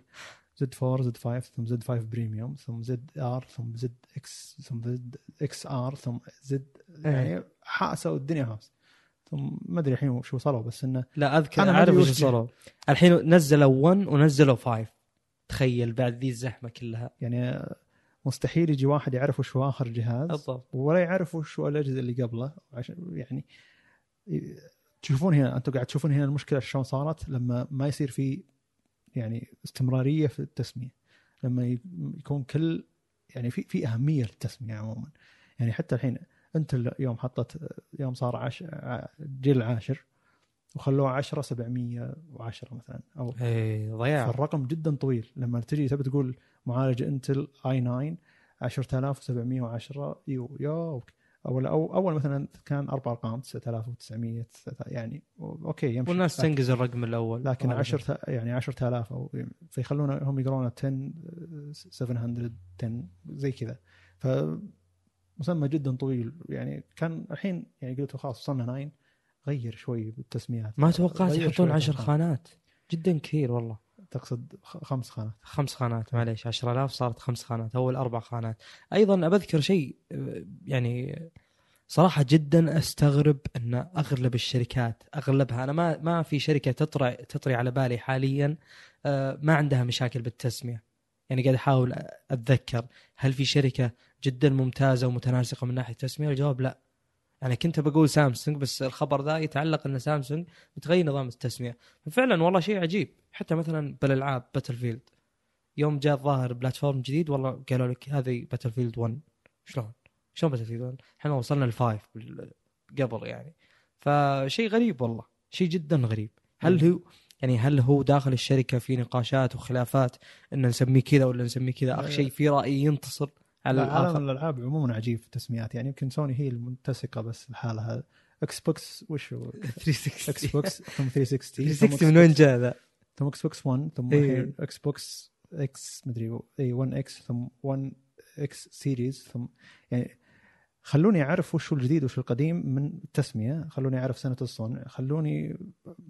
زد 4 زد 5 ثم زد 5 بريميوم ثم زد آر ثم زد إكس ثم زد X R ثم Z يعني حاسوا الدنيا حوس ثم ما أدري الحين شو وصلوا بس إنه لا أذكر أعرف أدري وش وش صاروا. الحين نزلوا 1 ونزلوا 5 تخيل بعد ذي الزحمة كلها. يعني مستحيل يجي واحد يعرف وش هو آخر جهاز بالضبط. ولا يعرف وش هو الأجهزة اللي قبله عشان يعني تشوفون هنا أنتم قاعد تشوفون هنا المشكلة شلون صارت لما ما يصير في يعني استمرارية في التسمية. لما يكون كل يعني في في أهمية للتسمية عموما. يعني حتى الحين انت يوم حطت يوم صار عش الجيل العاشر وخلوه 10 710 مثلا. أو اي ضياع. فالرقم جدا طويل. لما تجي تبي تقول معالج انتل آي 9 10710 يو يو اول أو أول مثلا كان أربع أرقام 9900 يعني أوكي يمشي. والناس تنقز الرقم الأول. لكن غالباً. 10 يعني 10000 أو فيخلونه هم يقرونه 10 700 10 زي كذا. ف مسمى جدا طويل. يعني كان الحين يعني قلت خلاص وصلنا 9 غير شوي بالتسميات. ما توقعت يحطون عشر. خانات. جدا كثير والله. تقصد خمس خانات. خمس خانات معليش 10000 صارت خمس خانات أول أربع خانات. أيضا بذكر شيء يعني صراحة جدا أستغرب أن أغلب الشركات أغلبها أنا ما ما في شركة تطري تطري على بالي حاليا آه، ما عندها مشاكل بالتسمية. يعني قاعد أحاول أتذكر هل في شركة جدا ممتازة ومتناسقة من ناحية التسمية؟ الجواب لا. يعني كنت بقول سامسونج بس الخبر ذا يتعلق إن سامسونج بتغير نظام التسمية. ففعلا والله شيء عجيب. حتى مثلا بالألعاب Battlefield يوم جاء الظاهر platform جديد والله قالوا لك هذه Battlefield 1 شلون؟ شلون Battlefield 1؟ إحنا وصلنا ال five قبل يعني. فشيء غريب والله. شيء جدا غريب. هل هو يعني هل هو داخل الشركة في نقاشات وخلافات إن نسميه كذا ولا نسميه كذا؟ اخر شيء في راي ينتصر. عالم الألعاب عموما عجيب في التسميات. يعني يمكن سوني هي المتسقه بس لحالها. Xbox وش هو؟ 360 Xbox ثم 360 ثم 360 من وين جاء ذا؟ ثم Xbox 1 ثم Xbox X مدري اي 1 X ثم 1 X series ثم يعني خلوني أعرف وش هو الجديد وش القديم من التسمية. خلوني أعرف سنة الصنع خلوني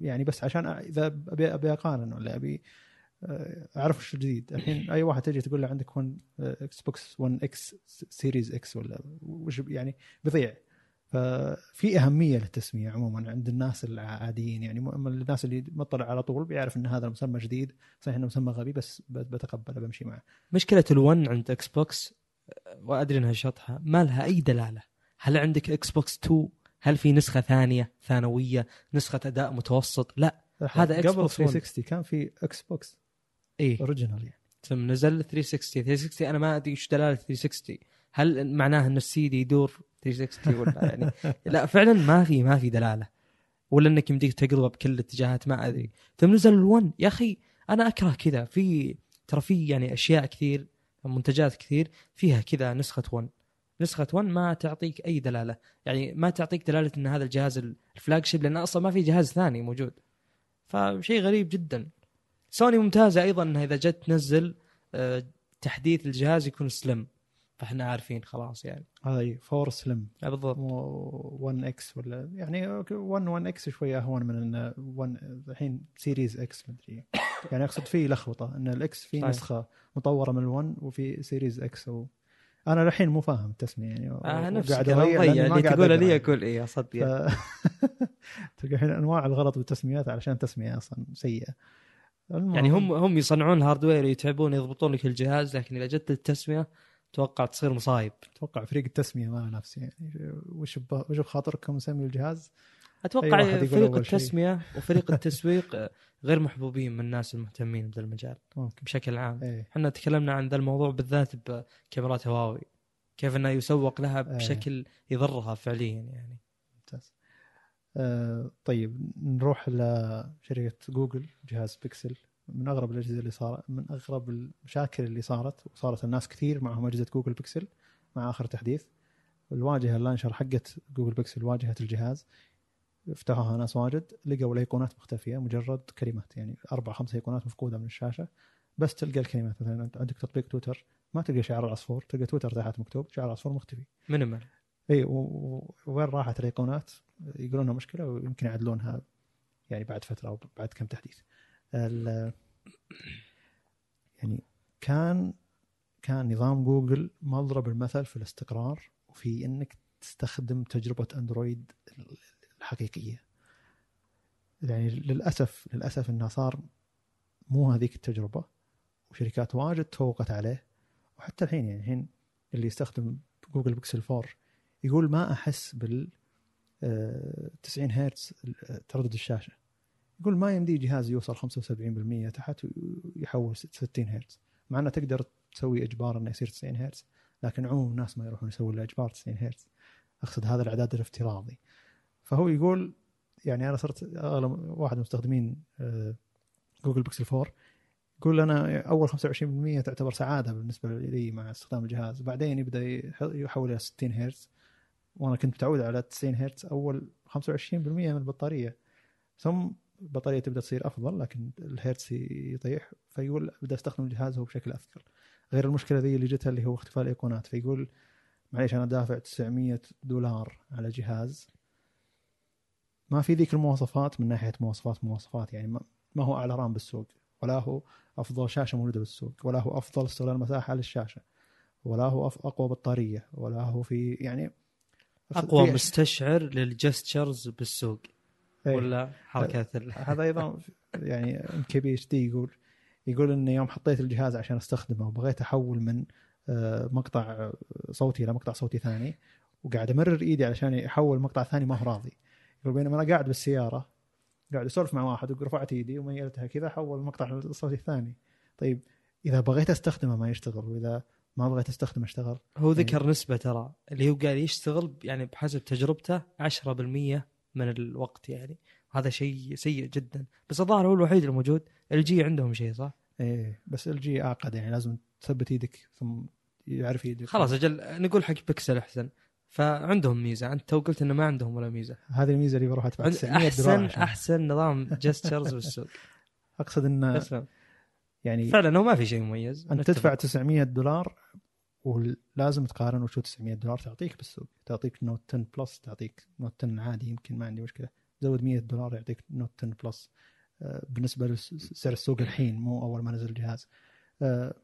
يعني بس عشان إذا أبي أبي أقارن ولا أبي اعرف وش الجديد الحين أي واحد تجي تقول له عندك 1 Xbox 1 X series X ولا وش يعني بيضيع ففي أهمية للتسمية عموما عند الناس العاديين. يعني الناس اللي مطلع على طول بيعرف إن هذا المسمى جديد. صحيح إنه مسمى غبي بس بتقبله بمشي معه. مشكلة ال1 عند Xbox وأدري إنها شطحة ما لها أي دلالة. هل عندك Xbox 2 هل في نسخة ثانية ثانوية نسخة أداء متوسط؟ لا هذا قبل Xbox One. 360 كان في Xbox إيه. original يعني ثم نزل 360 360 أنا ما أدري إيش دلالة 360 هل معناه ان السي دي يدور 360 ولا يعني؟ لا فعلا ما في ما في دلالة. ولا إنك يمديك تقلبه بكل الاتجاهات ما أدري. ثم نزل ال1 يا أخي أنا أكره كذا. في ترى في يعني أشياء كثير منتجات كثير فيها كذا نسخة 1 نسخة 1 ما تعطيك أي دلالة. يعني ما تعطيك دلالة إن هذا الجهاز ال flagship لأن أصلا ما في جهاز ثاني موجود. فشيء غريب جدا. سوني ممتازة أيضا إنها إذا جت تنزل آه، تحديث الجهاز يكون slim فإحنا عارفين خلاص يعني. هذا 4 slim لا بالضبط. مو 1 إكس ولا يعني 1 1 إكس شوي اهون من إن 1 الحين series X مدري يعني أقصد في لخبطة إن ال X في. نسخة مطورة من ال1 وفي series X و... أنا الحين مو فاهم التسمية يعني. آه نفس الكلام اللي تقول لي. أقول إيه اصدق. تلقى الحين أنواع الغلط بالتسميات علشان تسمية أصلا سيئة. المهم- يعني هم هم يصنعون hardware يتعبون يضبطون لك الجهاز لكن إذا جت التسمية توقع تصير مصايب. أتوقع فريق التسمية ما له نفس يعني. وش. وش بخاطركم نسمي الجهاز؟ أتوقع فريق. التسمية وفريق التسويق غير محبوبين من الناس المهتمين بهذا المجال ممكن. بشكل عام. إيه. إحنا تكلمنا عن ذا الموضوع بالذات بكاميرات هواوي كيف إنه يسوق لها بشكل يضرها فعليا يعني. ممتاز. آه طيب نروح لشركة جوجل جهاز بيكسل. من أغرب الأجهزة اللي صار من أغرب المشاكل اللي صارت وصارت الناس كثير معهم أجهزة جوجل بيكسل مع آخر تحديث. الواجهة ال launcher حقت جوجل بيكسل واجهة الجهاز. فتحوها ناس واجد لقوا الايقونات مختفية مجرد كلمات يعني أربع خمس إيقونات مفقودة من الشاشة. بس تلقى الكلمات مثلا عندك تطبيق تويتر ما تلقى شعار العصفور تلقى تويتر تحت مكتوب شعار العصفور مختفي. minimal. اي وين راحت الأيقونات؟ يقولون إنها مشكلة ويمكن يعدلونها يعني بعد فترة أو بعد كم تحديث. يعني كان كان نظام جوجل مضرب المثل في الاستقرار وفي إنك تستخدم تجربة أندرويد الحقيقية. يعني للاسف للأسف إنها صار مو هذيك التجربة وشركات واجد تفوقت عليه وحتى الحين يعني الحين اللي يستخدم جوجل بيكسل 4 يقول ما أحس بال آه، 90 هرتز آه، تردد الشاشة. يقول ما يمدي جهاز يوصل 75% تحت ويحول 60 هرتز. مع إنه تقدر تسوي إجبار إنه يصير 90 هرتز لكن عموم الناس ما يروحون يسوون الاجبار 90 هرتز. أقصد هذا الإعداد الافتراضي. فهو يقول يعني أنا صرت أغلب واحد من مستخدمين آه، جوجل بيكسل 4 يقول أنا أول 25% تعتبر سعادة بالنسبة لي مع استخدام الجهاز. بعدين يبدأ يح- يحول إلى 60 هرتز. وأنا كنت متعود على 90 هرتز أول 25% من البطارية. ثم البطارية تبدأ تصير أفضل لكن الهرتز يطيح فيقول بدا أستخدم الجهاز هو بشكل أثقل. غير المشكلة ذي اللي جتها اللي هو اختفاء الإيقونات فيقول معليش أنا دافع 900 دولار على جهاز. ما في ذيك المواصفات من ناحية مواصفات مواصفات يعني ما, هو أعلى رام بالسوق ولا هو أفضل شاشة موجودة بالسوق ولا هو أفضل استغلال مساحة للشاشة ولا هو أقوى بطارية ولا هو في يعني أقوى مستشعر لل gestures بالسوق إيه. ولا حركات ال... هذا أيضا يعني ام كي بي إتش دي يقول يقول ان يوم حطيت الجهاز عشان أستخدمه وبغيت أحول من آه، مقطع صوتي إلى مقطع صوتي ثاني وقاعد أمرر إيدي علشان احول مقطع ثاني ما هو راضي. يقول بينما أنا قاعد بالسيارة قاعد أسولف مع واحد ورفعت إيدي وميلتها كذا حول المقطع الصوتي الثاني. طيب إذا بغيت أستخدمه ما يشتغل وإذا ما بغيت استخدمه أشتغل. هو ذكر نسبة ترى اللي هو قال يشتغل يعني بحسب تجربته 10% من الوقت يعني. هذا شيء سيء جدا. بس الظاهر هو الوحيد الموجود. LG عندهم شيء صح؟ إيه بس LG أعقد يعني. لازم تثبت إيدك ثم يعرف يدك. خلاص أجل نقول حق بيكسل أحسن. فعندهم ميزة. أنت تو قلت إنه ما عندهم ولا ميزة. هذه الميزة اللي بروح ادفع عند 900 دولار أحسن أحسن نظام gestures بالسوق. أقصد إن تسلم. يعني فعلا هو ما في شيء مميز. أنت. تدفع 900 دولار ولازم تقارن وشو 900 دولار تعطيك بالسوق تعطيك Note 10 Plus تعطيك Note 10 عادي يمكن ما عندي مشكلة. زود 100 دولار يعطيك Note 10 Plus بالنسبة لسعر السوق الحين مو أول ما نزل الجهاز. آه،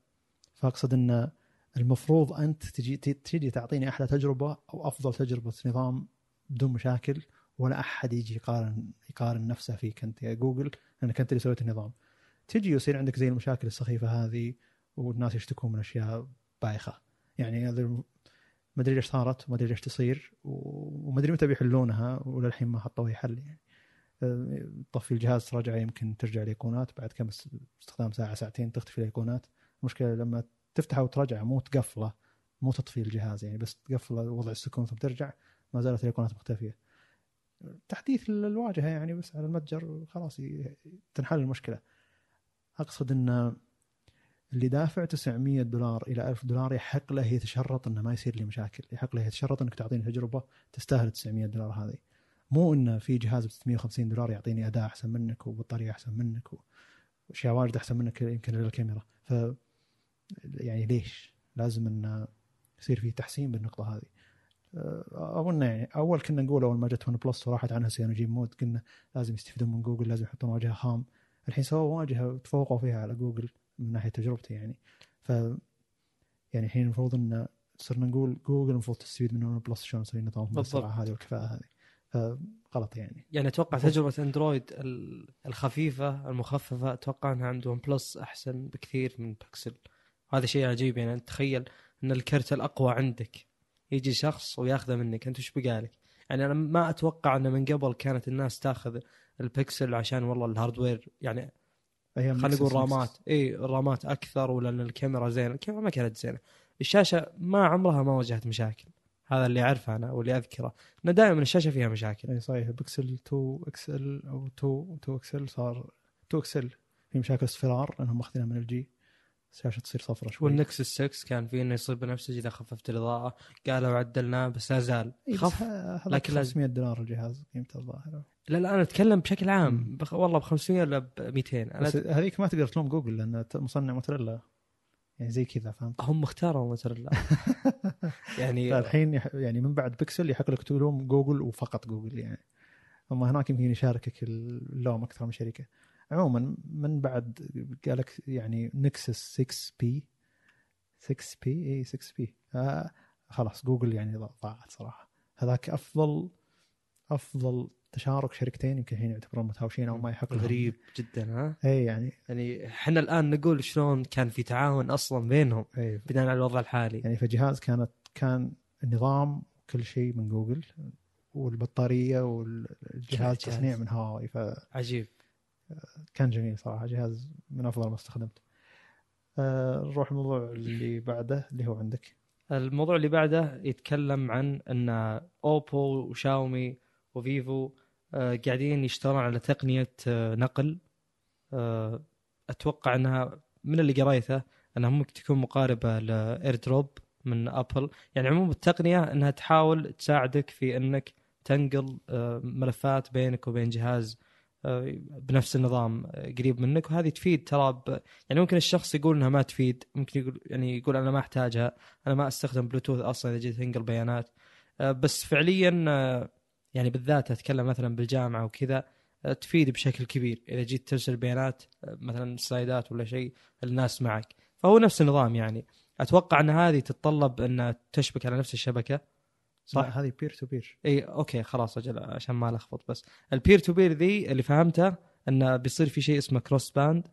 فأقصد إن المفروض أنت تجي تجي تعطيني أحلى تجربة أو أفضل تجربة نظام بدون مشاكل ولا أحد يجي يقارن يقارن نفسه فيك أنت يا جوجل لأنك أنت اللي سويت النظام. تجي ويصير عندك زي المشاكل السخيفة هذه والناس يشتكون من أشياء بايخة. يعني هذا ما أدري ليش صارت وما أدري ليش تصير وما أدري متى بيحلونها وللحين ما حطوا أي حل يعني. طفي الجهاز تراجع يمكن ترجع الايقونات بعد كم است- استخدام ساعة ساعتين تختفي الإيقونات. المشكلة لما تفتحه وتراجعه مو تقفله مو تطفي الجهاز يعني بس تقفله وضع السكون ثم ترجع ما زالت الإيقونات مختفية. تحديث للواجهه يعني بس على المتجر خلاص تنحل المشكلة. أقصد إن اللي دافع 900 دولار إلى 1000 دولار يحق له يتشرط إنه ما يصير لي مشاكل. يحق له يتشرط إنك تعطيني تجربة تستاهل 900 دولار هذه. مو انه في جهاز ب 650 دولار يعطيني اداء أحسن منك وبطارية أحسن منك وأشياء واجد أحسن منك يمكن للكاميرا ف يعني ليش؟ لازم انه يصير في تحسين بالنقطة هذه. أه، أظن يعني أول كنا نقول أول ما جت OnePlus وراحت عنها CyanogenMod قلنا لازم يستفيدون من جوجل لازم يحطون واجهة خام. الحين سووا واجهة وتفوقوا فيها على جوجل من ناحية تجربتي يعني ف يعني الحين المفروض إن صرنا نقول جوجل المفروض تستفيد من OnePlus شلون نسوي نظام. السرعة هذه والكفاءة هذه فغلط يعني يعني أتوقع. تجربة Android ال- الخفيفة المخففة أتوقع إنها عند OnePlus أحسن بكثير من بيكسل هذا شيء عجيب يعني انت تخيل إن الكرت الأقوى عندك يجي شخص وياخذه منك أنت وش بقالك؟ يعني أنا ما أتوقع ان من قبل كانت الناس تاخذ البكسل عشان والله ال hardware يعني أيام خلينا نقول. RAMات. إي ال RAMات أكثر ولا ان الكاميرا زينة. الكاميرا ما كانت زينة. الشاشة ما عمرها ما واجهت مشاكل. هذا اللي أعرفه أنا واللي أذكره. إنه دائما الشاشة فيها مشاكل. إي صحيح. بكسل 2 XL أو 2 2 XL صار 2 XL. في مشاكل اصفرار لانهم ماخذينها من LG. الشاشه تصير صفرة شوي. و Nexus 6 كان فيه انه يصير بنفسجي اذا خففت الإضاءة. قالوا عدلناه بس لا زال. خف. لكن لازم- 500 دولار الجهاز قيمته الظاهر لا لا أنا أتكلم بشكل عام. بخ... والله ب 500 ولا ب 200 أنا بس هذيك ما تقدر تلوم جوجل لأن مصنع موتوريلا يعني زي كذا فهمت؟ هم اختاروا موتوريلا يعني الحين يح- يعني من بعد بيكسل يحق لك تلوم جوجل وفقط جوجل يعني. هم هناك يمكن يشاركك اللوم أكثر من شركة. عموما من بعد قال لك يعني Nexus 6P 6P اي 6P آه خلاص جوجل يعني ضاعت صراحة. هذاك أفضل أفضل تشارك شركتين يمكن الحين يعتبرون متهاوشين أو ما يحق. غريب جدا ها؟ اي يعني يعني إحنا الآن نقول شلون كان في تعاون أصلا بينهم اي بناء على الوضع الحالي. يعني فجهاز كانت كان النظام كل شيء من جوجل والبطارية والجهاز جهاز. تصنيع من هواوي فكان عجيب. جميل صراحة جهاز من أفضل ما استخدمته. آه، نروح الموضوع اللي بعده اللي هو عندك. الموضوع اللي بعده يتكلم عن إن اوبو وشاومي وفيفو آه، قاعدين يشتغلون على تقنية آه، نقل. أتوقع إنها من اللي قريته إنها ممكن تكون مقاربة ل AirDrop من ابل يعني عموما التقنية إنها تحاول تساعدك في إنك تنقل ملفات بينك وبين جهاز بنفس النظام آه، قريب منك. وهذه تفيد ترى. يعني ممكن الشخص يقول إنها ما تفيد ممكن يقول يعني يقول أنا ما أحتاجها أنا ما أستخدم بلوتوث أصلا إذا جيت أنقل بيانات. آه، بس فعليا آه، يعني بالذات أتكلم مثلا بالجامعة وكذا آه، تفيد بشكل كبير. إذا جيت ترسل بيانات آه، مثلا slideات ولا شيء الناس معك. فهو نفس النظام يعني. أتوقع إن هذه تتطلب ان تشبك على نفس الشبكة. صح؟ هذه peer to peer إي أوكي خلاص أجل عشان ما ألخبط بس. ال peer to peer ذي اللي فهمته انه بيصير في شيء اسمه cross band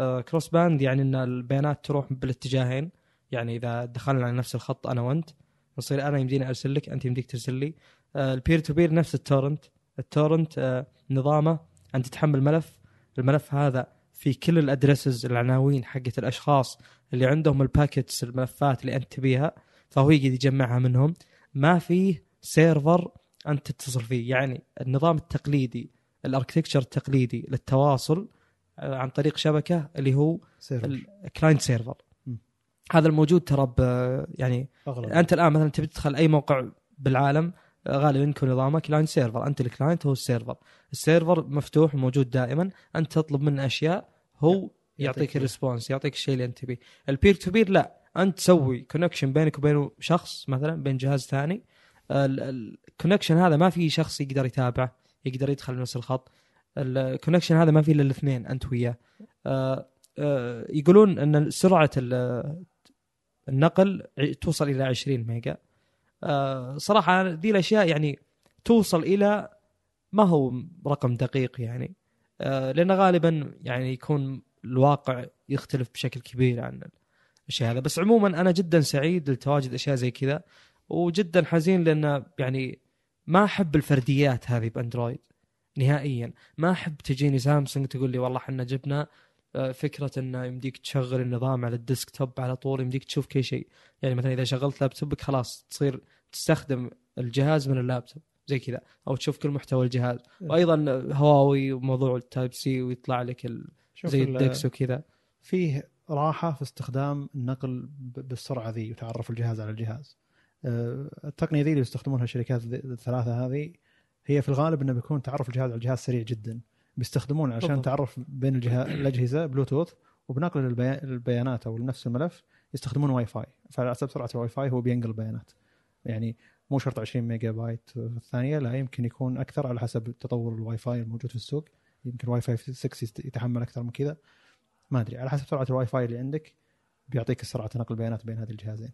آه cross band يعني إن البيانات تروح بالاتجاهين. يعني إذا دخلنا على نفس الخط أنا وأنت يصير أنا يمديني أرسل لك أنت يمديك ترسل لي. آه ال peer to peer نفس ال torrent. ال torrent آه نظامه انت تحمل ملف. الملف هذا في كل ال addresses العناوين حقت الأشخاص اللي عندهم ال packets الملفات اللي أنت تبيها فهو يقدر يجمعها منهم. ما فيه server أنت تتصل فيه. يعني النظام التقليدي ال architecture التقليدي للتواصل آه، عن طريق شبكة اللي هو ال client server. هذا الموجود ترى يعني أغلب. أنت الآن مثلا تبي تدخل أي موقع بالعالم آه، غالبا يكون نظامه client server أنت ال client هو ال server ال server مفتوح وموجود دائما. أنت تطلب منه أشياء هو يعطيك. ال response يعطيك الشيء اللي أنت تبيه. ال peer to peer لا. أنت تسوي connection بينك وبين شخص مثلا بين جهاز ثاني. ال connection هذا ما في شخص يقدر يتابعه يقدر يدخل نفس الخط. ال connection هذا ما في إلا الاثنين أنت وياه. آه، آه، يقولون إن سرعة ال- النقل توصل إلى 20 ميجا. آه، صراحة ذي الأشياء يعني توصل إلى ما هو رقم دقيق يعني. لأن غالبا يعني يكون الواقع يختلف بشكل كبير عن الشيء هذا بس عموما أنا جدا سعيد لتواجد أشياء زي كذا وجدا حزين لأن يعني ما أحب الفرديات هذه بأندرويد نهائيا. ما أحب تجيني سامسونج تقول لي والله إحنا جبنا آه، فكرة إنه يمديك تشغل النظام على ال desktop على طول يمديك تشوف كل شيء. يعني مثلا إذا شغلت laptopك خلاص تصير تستخدم الجهاز من اللابتوب زي كذا أو تشوف كل محتوى الجهاز. وأيضا هواوي وموضوع ال Type-C ويطلع لك ال- زي ال- ال DeX وكذا. فيه راحة في استخدام النقل بالسرعة ذي وتعرف الجهاز على الجهاز. آه، التقنية ذي اللي يستخدمونها الشركات الثلاثة هذه هي في الغالب إنه بيكون تعرف الجهاز على الجهاز سريع جدا. بيستخدمون عشان. تعرف بين الجهاز الأجهزة بلوتوث وبنقل البي- البيانات أو نفس الملف يستخدمون واي فاي فعلى حسب سرعة الواي فاي هو بينقل البيانات. يعني مو شرط 20 ميجا بايت في الثانية لا يمكن يكون أكثر على حسب تطور الواي فاي الموجود في السوق. يمكن الواي فاي 6 يست- يتحمل أكثر من كذا. ما أدري على حسب سرعة الواي فاي اللي عندك بيعطيك سرعة نقل البيانات بين هذه الجهازين.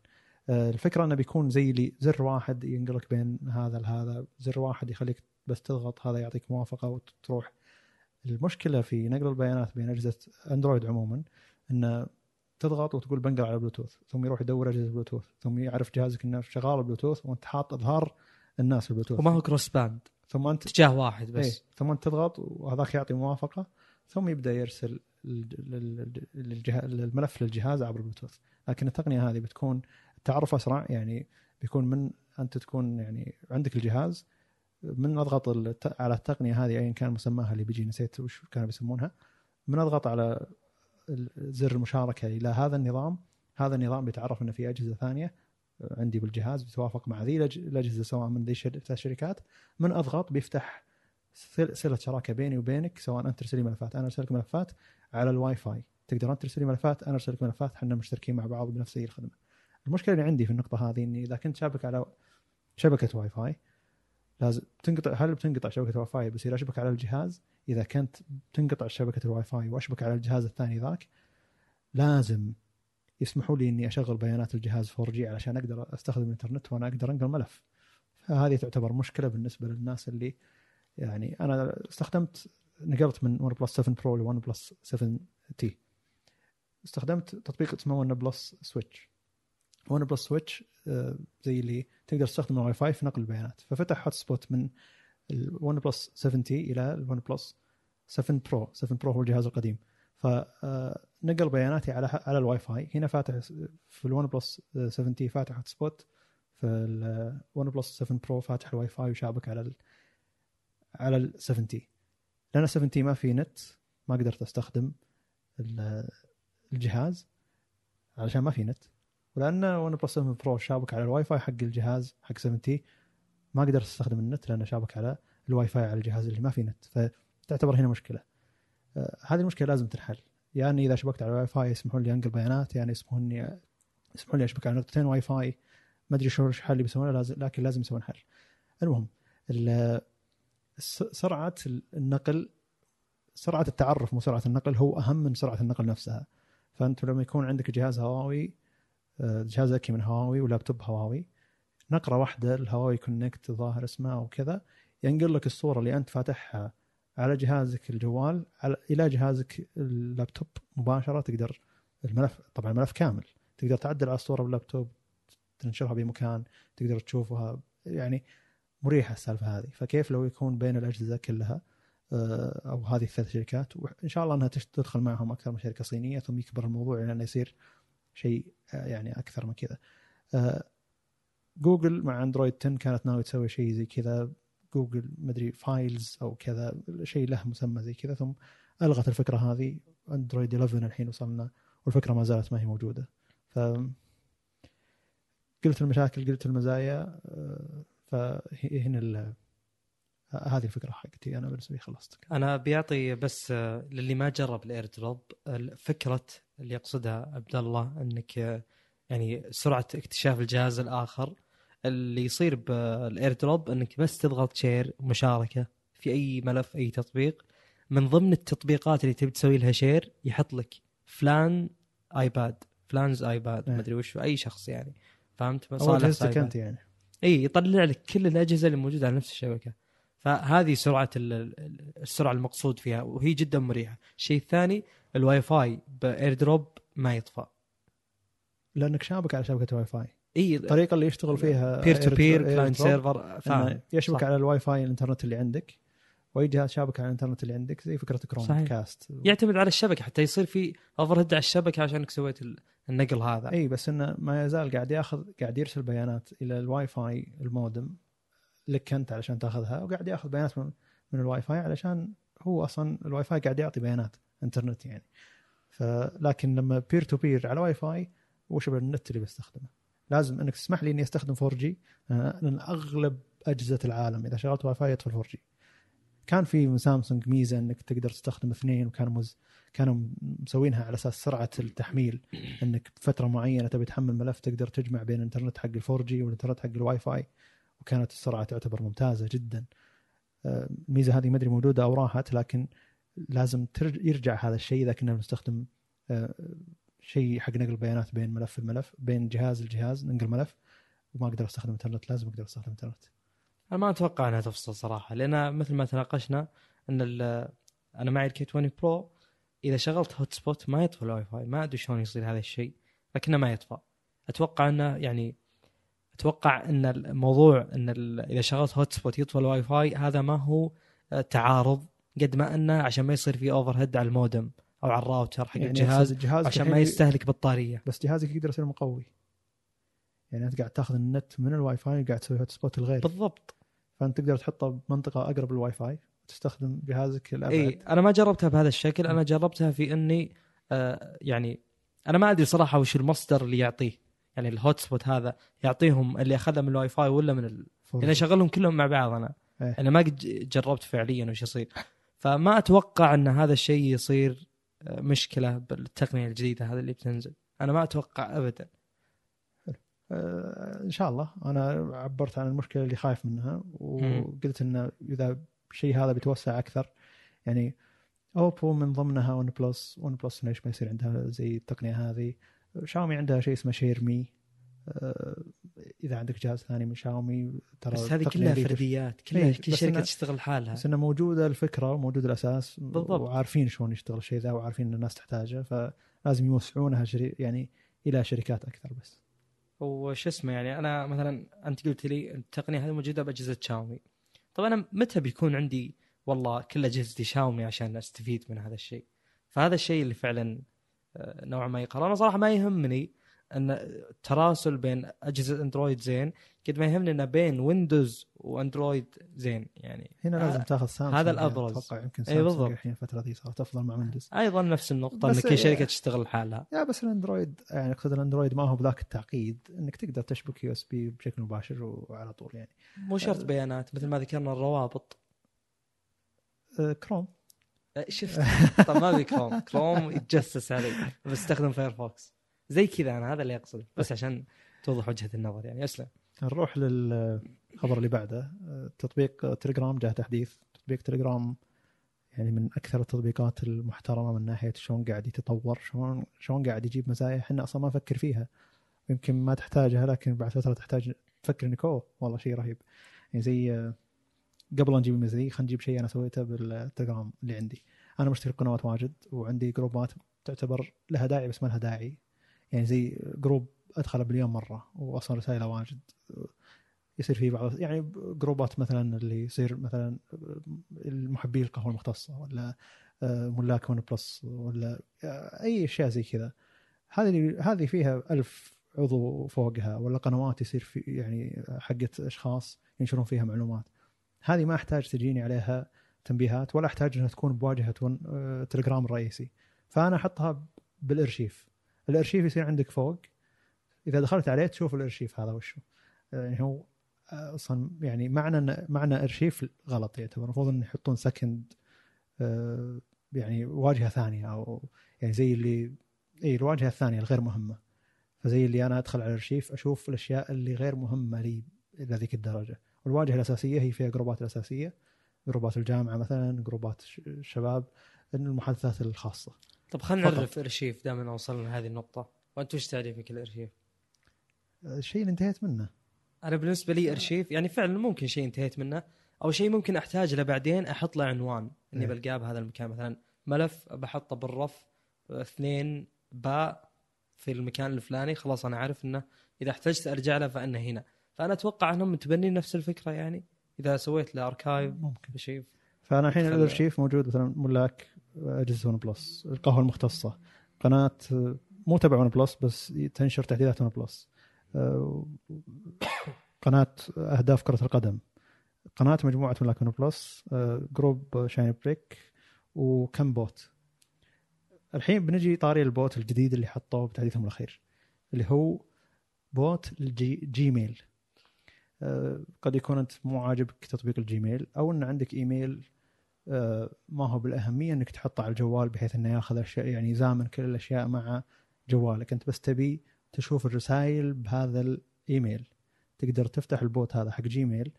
آه، الفكرة إنه بيكون زي اللي زر واحد ينقلك بين هذا لهذا زر واحد يخليك بس تضغط هذا يعطيك موافقة وتروح. المشكلة في نقل البيانات بين أجهزة أندرويد عموما إنه تضغط وتقول بنقل على بلوتوث ثم يروح يدور أجهزة بلوتوث ثم يعرف جهازك إنه شغال بلوتوث وأنت حاط أظهار الناس البلوتوث وما هو cross-band ثم أنت اتجاه واحد بس. إيه. ثم أنت تضغط وهذاك يعطي موافقة ثم يبدأ يرسل الملف للجهاز عبر البلوتوث. لكن التقنية هذه بتكون التعرف أسرع يعني بيكون من أنت تكون يعني عندك الجهاز من أضغط على التقنية هذه ايا كان مسماها اللي بيجي نسيت وش كانوا بيسمونها من أضغط على زر المشاركة إلى هذا النظام هذا النظام بيتعرف إنه في أجهزة ثانية عندي بالجهاز بيتوافق مع ذي الأجهزة سواء من ذي الشر- ثلاث شركات من أضغط بيفتح صله شراكة بيني وبينك سواء أنت ترسل لي ملفات أنا ارسل لك ملفات على الواي فاي تقدر أنت ترسل لي ملفات أنا ارسل لك ملفات إحنا مشتركين مع بعض بنفس الخدمة. المشكلة اللي عندي في النقطة هذه إني إذا كنت شابك على شبكة واي فاي لازم تنقطع هل بتنقطع شبكة الواي فاي بصير أشبك على الجهاز؟ إذا كنت بتنقطع شبكة الواي فاي وأشبك على الجهاز الثاني ذاك لازم يسمحوا لي إني أشغل بيانات الجهاز 4G علشان أقدر أستخدم الإنترنت وأنا أقدر أنقل ملف. فهذه تعتبر مشكلة بالنسبة للناس اللي يعني أنا استخدمت نقلت من OnePlus 7 Pro ل OnePlus 7 T. استخدمت تطبيق اسمه OnePlus Switch OnePlus Switch آه، زي اللي تقدر تستخدم الواي فاي في نقل البيانات. ففتح hotspot من ال OnePlus 7T إلى ال OnePlus 7 Pro. 7 Pro هو الجهاز القديم. فنقل بياناتي على على الواي فاي هنا فاتح في ال OnePlus 7T فاتح hotspot في ال OnePlus 7 Pro فاتح الواي فاي وشابك على على ال 7T لأن 7T ما في نت ما قدرت أستخدم ال- الجهاز علشان ما في نت. ولأن OnePlus 7 Pro شابك على الواي فاي حق الجهاز حق 7T ما قدرت أستخدم النت لأنه شابك على الواي فاي على الجهاز اللي ما في نت. فتعتبر هنا مشكلة. آه، هذه المشكلة لازم تنحل. يعني إذا شبكت على الواي فاي يسمحون لي أنقل بيانات يعني يسمحون لي يسمحون لي أشبك على نقطتين واي فاي ما أدري شو الحل اللي بيسوونه لازم لكن لازم يسوون حل. المهم سرعة النقل سرعة التعرف مو سرعة النقل هو أهم من سرعة النقل نفسها. فأنت لما يكون عندك جهاز هواوي آه، جهاز ذكي من هواوي ولابتوب هواوي نقرة واحدة ال Huawei Connect ظاهر اسمه أو كذا ينقل لك الصورة اللي أنت فاتحها على جهازك الجوال على إلى جهازك اللابتوب مباشرة تقدر الملف طبعا الملف كامل. تقدر تعدل على الصورة باللابتوب تنشرها بمكان تقدر تشوفها يعني مريحة السالفة هذه. فكيف لو يكون بين الأجهزة كلها آه، أو هذه الثلاث شركات وإن شاء الله أنها تدخل معهم أكثر من شركة صينية ثم يكبر الموضوع إلى أنه يصير شيء آه، يعني أكثر من كذا. آه، جوجل مع أندرويد 10 كانت ناوي تسوي شيء زي كذا. جوجل مدري Files أو كذا شيء له مسمى زي كذا ثم ألغت الفكرة هذه. أندرويد 11 الحين وصلنا والفكرة ما زالت ما هي موجودة. ف قلت المشاكل قلت المزايا فهنا ال- هذه الفكرة حقتي. أنا بالنسبة لي خلصت أنا بيعطي بس للي ما جرب ال AirDrop فكرة اللي يقصدها عبد الله إنك يعني سرعة اكتشاف الجهاز الآخر اللي يصير بال AirDrop إنك بس تضغط share مشاركة في أي ملف أي تطبيق. من ضمن التطبيقات اللي تبي تسوي لها share يحط لك فلان iPad فلانز iPad. ما أدري وش أي شخص يعني. فهمت؟ أو صالح اجهزتك iPad. أنت يعني. اي يطلع لك كل الأجهزة اللي موجودة على نفس الشبكة. فهذه سرعة ال- ال- السرعة المقصود فيها وهي جدا مريحة. الشيء الثاني الواي فاي ب AirDrop ما يطفى لأنك شابك على شبكة واي فاي إي الطريقة اللي يشتغل فيها peer-to-peer client server يشبك صح. على الواي فاي الإنترنت اللي عندك. واي جهاز شابك على الانترنت اللي عندك زي فكرة كروم صحيح. cast يعتمد على الشبكة حتى يصير في overhead على الشبكة عشانك سويت ال- النقل هذا. إي بس إنه ما يزال قاعد ياخذ قاعد يرسل بيانات إلى الواي فاي المودم لك أنت علشان تاخذها وقاعد ياخذ بيانات من, من الواي فاي علشان هو أصلا الواي فاي قاعد يعطي بيانات انترنت يعني. فلكن لما peer-to-peer على واي فاي وش النت اللي بستخدمه لازم إنك تسمح لي إني أستخدم 4G لأن أغلب أجهزة العالم إذا شغلت واي فاي يدخل 4G كان في سامسونج ميزة إنك تقدر تستخدم اثنين وكانوا مز... كانوا مسوينها على أساس سرعة التحميل. إنك بفترة معينة تبي تحمل ملف تقدر تجمع بين الإنترنت حق ال 4G والإنترنت حق الواي فاي وكانت السرعة تعتبر ممتازة جدا. آه، الميزة هذه ما أدري موجودة أو راحت لكن لازم ترج... يرجع هذا الشيء إذا كنا بنستخدم آه، شيء حق نقل بيانات بين ملف الملف بين جهاز الجهاز ننقل ملف. وما أقدر أستخدم إنترنت لازم أقدر أستخدم إنترنت. أنا ما أتوقع إنها تفصل صراحة لأن مثل ما تناقشنا إن أنا معي ال K20 Pro إذا شغلت hotspot ما يطفى الواي فاي ما أدري شلون يصير هذا الشيء لكنه ما يطفى. أتوقع إنه يعني أتوقع إن الموضوع إن إذا شغلت hotspot يطفى الواي فاي هذا ما هو آه، تعارض قد ما إنه عشان ما يصير في overhead على المودم أو على الراوتر حق يعني الجهاز الجهاز عشان ما يستهلك بطارية. بس جهازك يقدر يصير مقوي. يعني أنت قاعد تاخذ النت من الواي فاي قاعد تسوي hotspot الغير بالضبط. فانت تقدر تحطه بمنطقة أقرب للواي فاي وتستخدم جهازك الابعد إي أنا ما جربتها بهذا الشكل. أنا جربتها في إني آه يعني أنا ما أدري صراحة وش المصدر اللي يعطيه. يعني ال hotspot هذا يعطيهم اللي اخذها من الواي فاي ولا من ال... لأن أشغلهم كلهم مع بعض أنا. إيه. أنا ما قد جربت فعليا وش يصير. فما أتوقع إن هذا الشيء يصير آه، مشكلة بالتقنية الجديدة هذه اللي بتنزل. أنا ما أتوقع ابدا. إن شاء الله. أنا عبرت عن المشكلة اللي خايف منها وقلت انه إذا الشيء هذا بيتوسع أكثر يعني أوبو من ضمنها ون بلس ون بلس ليش ما يصير عندها زي التقنية هذه. شاومي عندها شيء اسمه ShareMe آه، إذا عندك جهاز ثاني من شاومي ترى بس هذه كلها فرديات. كلها إيه، كل شركة تشتغل لحالها بس انه موجودة الفكرة وموجود الأساس بالضبط. وعارفين شلون يشتغل الشيء ذا وعارفين إن الناس تحتاجه فلازم يوسعونها شري يعني إلى شركات أكثر بس. وش اسمه يعني أنا مثلا أنت قلت لي التقنية هذه موجودة بأجهزة شاومي. طب أنا متى بيكون عندي والله كل اجهزتي شاومي عشان أستفيد من هذا الشيء؟ فهذا الشيء اللي فعلا آه، نوعا ما يقهر. أنا صراحة ما يهمني أن التراسل بين أجهزة أندرويد زين قد ما يهمني إنه بين ويندوز وأندرويد زين يعني هنا لازم تاخذ سامسونج هذا يعني الأبرز. أتوقع يمكن سامسونج. الحين الفترة ذي صارت أفضل مع ويندوز أيضا نفس النقطة إن كل شركة آه، تشتغل لحالها. يا بس الأندرويد يعني أقصد الأندرويد ما هو بذاك التعقيد إنك تقدر تشبك USB بشكل مباشر وعلى طول يعني. مو شرط بيانات مثل ما ذكرنا الروابط. كروم أه، شفت. طب ما ابي كروم كروم يتجسس علي. بستخدم فايرفوكس زي كذا أنا هذا اللي اقصده بس عشان توضح وجهة النظر يعني. أسلم. نروح للخبر اللي بعده. تطبيق تليجرام جاء تحديث. تطبيق تليجرام يعني من أكثر التطبيقات المحترمة من ناحية شلون قاعد يتطور شلون شلون قاعد يجيب مزايا إحنا أصلا ما نفكر فيها. يمكن ما تحتاجها لكن بعد فترة تحتاج تفكر إنك أوه والله شيء رهيب. يعني زي قبل نجيب الميزه دي خلينا نجيب شيء أنا سويته بالتليجرام اللي عندي. أنا مشترك قنوات واجد وعندي جروبات تعتبر لها داعي بس ما لها داعي. يعني زي جروب ادخله باليوم مرة واصلا رسائله واجد. يصير فيه بعض يعني جروبات مثلا اللي يصير مثلا المحبي القهوة المختصة ولا آه، ملاك ون بلس ولا آه، أي أشياء زي كذا. هذه هذه فيها ألف عضو فوقها ولا قنوات يصير في يعني حقت أشخاص ينشرون فيها معلومات. هذه ما أحتاج تجيني عليها تنبيهات ولا أحتاج إنها تكون بواجهة آه، تليجرام الرئيسي فأنا أحطها بالإرشيف. الأرشيف يصير عندك فوق. إذا دخلت عليه تشوف الأرشيف هذا وشو. يعني هو أصلا يعني معنى معنى أرشيف غلط يعتبر. المفروض إن يحطون سكند يعني واجهة ثانية أو يعني زي اللي اي الواجهة الثانية الغير مهمة. فزي اللي أنا أدخل على الأرشيف أشوف الأشياء اللي غير مهمة لي إلى ذيك الدرجة. والواجهة الأساسية هي فيها جروبات الأساسية. جروبات الجامعة مثلا جروبات الش- الشباب المحادثات الخاصة. طب خلينا. نعرف ارشيف دائما وصلنا لهذه النقطة. وأنت وش تعريفك الارشيف؟ الشيء اللي انتهيت منه. أنا بالنسبة لي إرشيف يعني فعلا ممكن شيء انتهيت منه. أو شيء ممكن أحتاج له بعدين أحط له عنوان. إني إيه. بلقاه بهذا المكان. مثلا ملف بحطه بالرف اثنين باء في المكان الفلاني. خلاص أنا عارف إنه إذا احتجت أرجع له فإنه هنا. فأنا أتوقع إنهم متبنين نفس الفكرة يعني. إذا سويت له archive ممكن. شيء فأنا الحين الأرشيف موجود مثلا ملاك. أجهزة ون بلس القهوة المختصة. قناة مو تبع ون بلس بس تنشر تحديثات ون بلس. قناة أهداف كرة القدم. قناة مجموعة ملاك ون بلس جروب شاين بريك وكم بوت. الحين بنجي طاري البوت الجديد اللي حطوه بتحديثهم الأخير اللي هو بوت الجي جيميل. آه، قد يكون أنت مو عاجبك تطبيق الجيميل أو إن عندك إيميل ما هو بالأهمية إنك تحطه على الجوال بحيث إنه ياخذ أشياء يعني يزامن كل الأشياء مع جوالك. أنت بس تبي تشوف الرسائل بهذا الإيميل. تقدر تفتح البوت هذا حق جيميل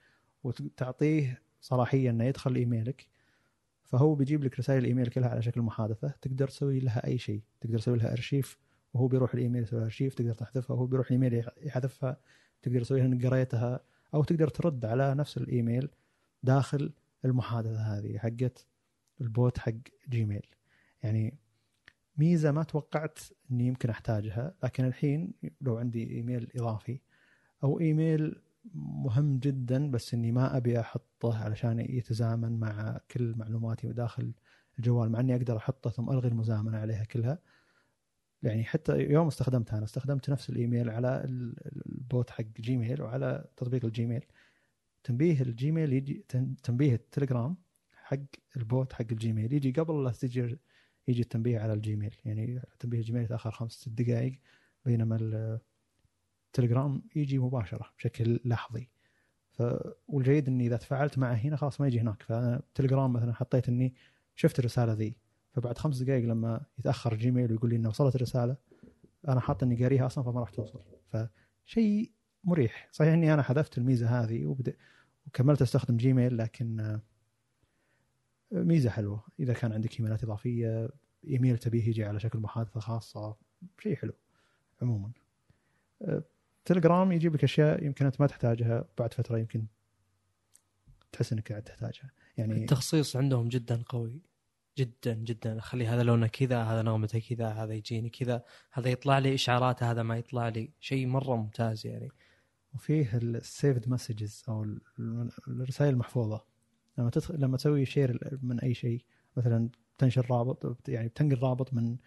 وتعطيه صلاحية إنه يدخل إيميلك. فهو بيجيب لك رسائل الإيميل كلها على شكل محادثة. تقدر تسوي لها أي شيء. تقدر تسوي لها أرشيف وهو بيروح الإيميل يسوي لها أرشيف تقدر تحذفها وهو بيروح الإيميل يحذفها. تقدر تسويها إنك قريتها. أو تقدر ترد على نفس الإيميل داخل المحادثة هذه حقت البوت حق جيميل. يعني ميزة ما توقعت إني يمكن أحتاجها لكن الحين لو عندي إيميل إضافي أو إيميل مهم جدا بس إني ما أبي أحطه علشان يتزامن مع كل معلوماتي داخل الجوال مع إني أقدر أحطه ثم ألغي المزامنة عليها كلها. يعني حتى يوم استخدمتها أنا استخدمت نفس الإيميل على ال- البوت حق جيميل وعلى تطبيق الجيميل. تنبيه الجيميل يجي تن- تنبيه التليجرام حق البوت حق الجيميل. يجي قبل لا تجي يجي التنبيه على الجيميل. يعني تنبيه الجيميل يتاخر خمس ست دقائق بينما التليجرام يجي مباشرة بشكل لحظي. ف والجيد إني إذا تفاعلت معه هنا خلاص ما يجي هناك. فأنا تليجرام مثلا حطيت إني شفت الرسالة ذي. فبعد خمس دقائق لما يتأخر جيميل ويقول لي إنه وصلت الرسالة أنا حاط إني قاريها أصلا فما راح توصل. فشيء مريح. صحيح إني أنا حذفت الميزة هذه وبدأ وكملت أستخدم جيميل لكن آه، ميزة حلوة. إذا كان عندك إيميلات إضافية إيميل تبيه يجي على شكل محادثة خاصة شيء حلو عموما. آه، تليجرام يجيب لك أشياء يمكن أنت ما تحتاجها بعد فترة يمكن تحس إنك قاعد تحتاجها. يعني التخصيص عندهم جدا قوي. جدا جدا. اخلي هذا لونه كذا هذا نغمته كذا هذا يجيني كذا هذا يطلع لي اشعاراته هذا ما يطلع لي. شيء مرة ممتاز يعني. وفيه السيفد مسجز أو ال- الرسائل المحفوظة. لما تدخل لما تسوي share من أي شيء مثلا تنشر رابط يعني بتنقل رابط من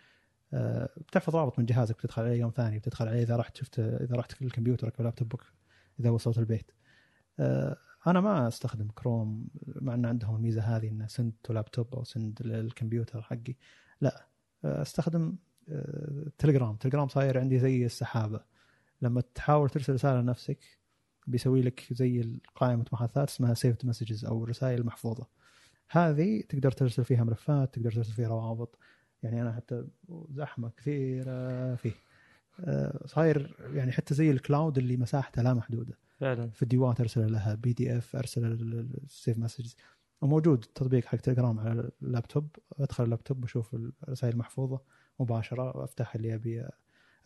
آه، بتحفظ رابط من جهازك بتدخل عليه يوم ثاني بتدخل عليه إذا رحت شفت إذا رحت لكمبيوترك أو لابتوبك إذا وصلت البيت. آه، أنا ما أستخدم كروم مع إن عندهم الميزة هذه إنه send to لابتوب أو send للكمبيوتر حقي. لا آه، أستخدم تليجرام تليجرام صاير عندي زي السحابة. لما تحاول ترسل رسالة لنفسك بيسوي لك زي قائمه محادثات اسمها saved messages أو الرسائل المحفوظه هذه تقدر ترسل فيها ملفات تقدر ترسل فيها روابط. يعني أنا حتى زحمة كثيرة فيه. آه، صاير يعني حتى زي ال cloud اللي مساحته لا محدودة. فعلا. فيديوهات ارسل لها PDF ارسل ال saved messages وموجود التطبيق حق تليجرام على اللابتوب أدخل اللابتوب وأشوف الرسائل المحفوظة مباشرة وافتح اللي أبي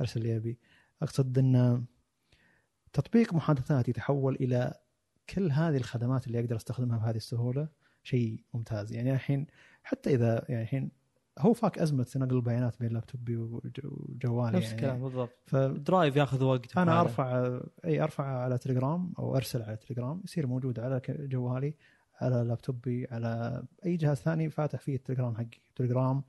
أرسل اللي أبي. أقصد أن تطبيق محادثات يتحول إلى كل هذه الخدمات اللي أقدر أستخدمها بهذه السهولة شيء ممتاز. يعني الحين حتى إذا يعني الحين هو فاك أزمة نقل البيانات بين لابتوبي وج- وجوالي نفس يعني. الكلام بالضبط. ف Drive ياخذ وقت أنا. أرفع أي أرفع على تليجرام أو أرسل على تليجرام يصير موجود على جوالي على لابتوبي على أي جهاز ثاني فاتح فيه التليجرام حقي. تليجرام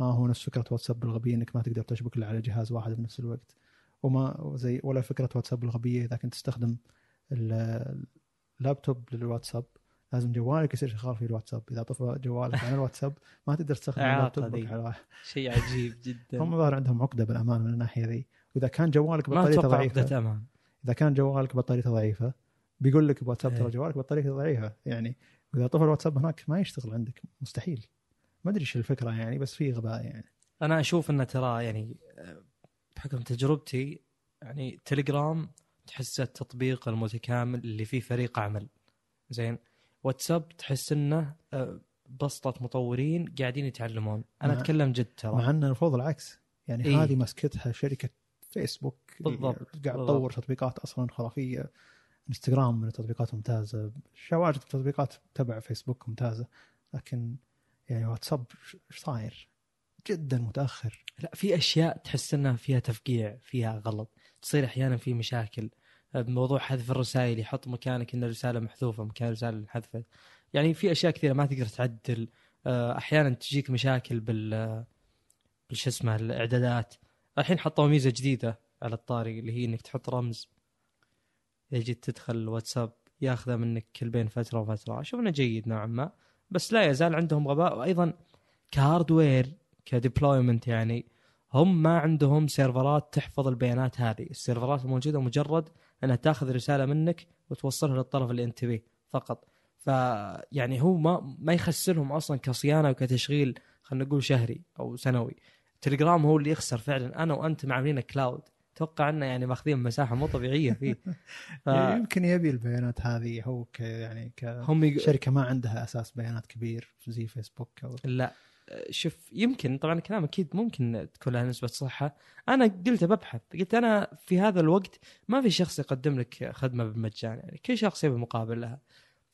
ما هو نفس فكرة واتساب الغبيه إنك ما تقدر تشبك إلا على جهاز واحد بنفس الوقت. وما زي ولا فكرة واتساب الغبية. إذا كنت تستخدم ال- اللابتوب للواتساب لازم جوالك يصير شغال فيه الواتساب. إذا طفى جوالك عن الواتساب ما تقدر تستخدم ذي. على شيء عجيب جدا. هم ظاهر عندهم عقدة بالأمان من الناحية ذي. وإذا كان جوالك بطاريته ضعيفه عقدة أمان. إذا كان جوالك بطاريته ضعيفة بيقول لك بواتساب ترى إيه. جوالك بطاريته ضعيفة. يعني إذا طفى الواتساب هناك ما يشتغل عندك. مستحيل. ما أدري إيش الفكرة يعني بس في غباء يعني. أنا أشوف إنه ترى يعني آه، بحكم تجربتي يعني تليجرام تحسه التطبيق المتكامل اللي فيه فريق عمل. زين واتساب تحس إنه آه، بسطة مطورين قاعدين يتعلمون. أنا مع- أتكلم جد ترى. مع إن المفروض العكس. يعني إيه. هذه مسكتها شركة فيسبوك بالضبط، قاعد. تطور تطبيقات أصلا خرافية. انستغرام من التطبيقات ممتازة. شواجد التطبيقات تبع فيسبوك ممتازة. لكن يعني واتساب إيش صاير؟ جدا متأخر. لا في أشياء تحس إنها فيها تفقيع فيها غلط. تصير أحيانا في مشاكل. بموضوع حذف الرسائل يحط مكانك إن الرسالة محذوفة مكان الرسالة انحذفت. يعني في أشياء كثيرة ما تقدر تعدل. آه، أحيانا تجيك مشاكل بال بالش اسمه الإعدادات. الحين حطوا ميزة جديدة على الطاري اللي هي إنك تحط رمز. جيت تدخل الواتساب ياخذه منك كل بين فترة وفترة. إنه جيد نوعا ما بس لا يزال عندهم غباء. وأيضا ك hardware ك deployment يعني هم ما عندهم سيرفرات تحفظ البيانات هذه. السيرفرات الموجوده مجرد إنها تاخذ رسالة منك وتوصلها للطرف اللي انت به فقط. فيعني هو ما ما يخسرهم أصلا كصيانة وكتشغيل خلينا نقول شهري أو سنوي. تليجرام هو اللي يخسر فعلا. أنا وأنت معاملين كلاود أتوقع إنه يعني ماخذين مساحة مو طبيعية فيه. ف... يمكن يبي البيانات هذه هو ك يعني هم يق... كشركة ما عندها أساس بيانات كبير زي فيسبوك أو لا. شوف يمكن طبعا الكلام أكيد ممكن تكون لها نسبة صحة. أنا قلت ببحث قلت أنا في هذا الوقت ما في شخص يقدم لك خدمة بالمجان يعني كل شخص يبي مقابل لها.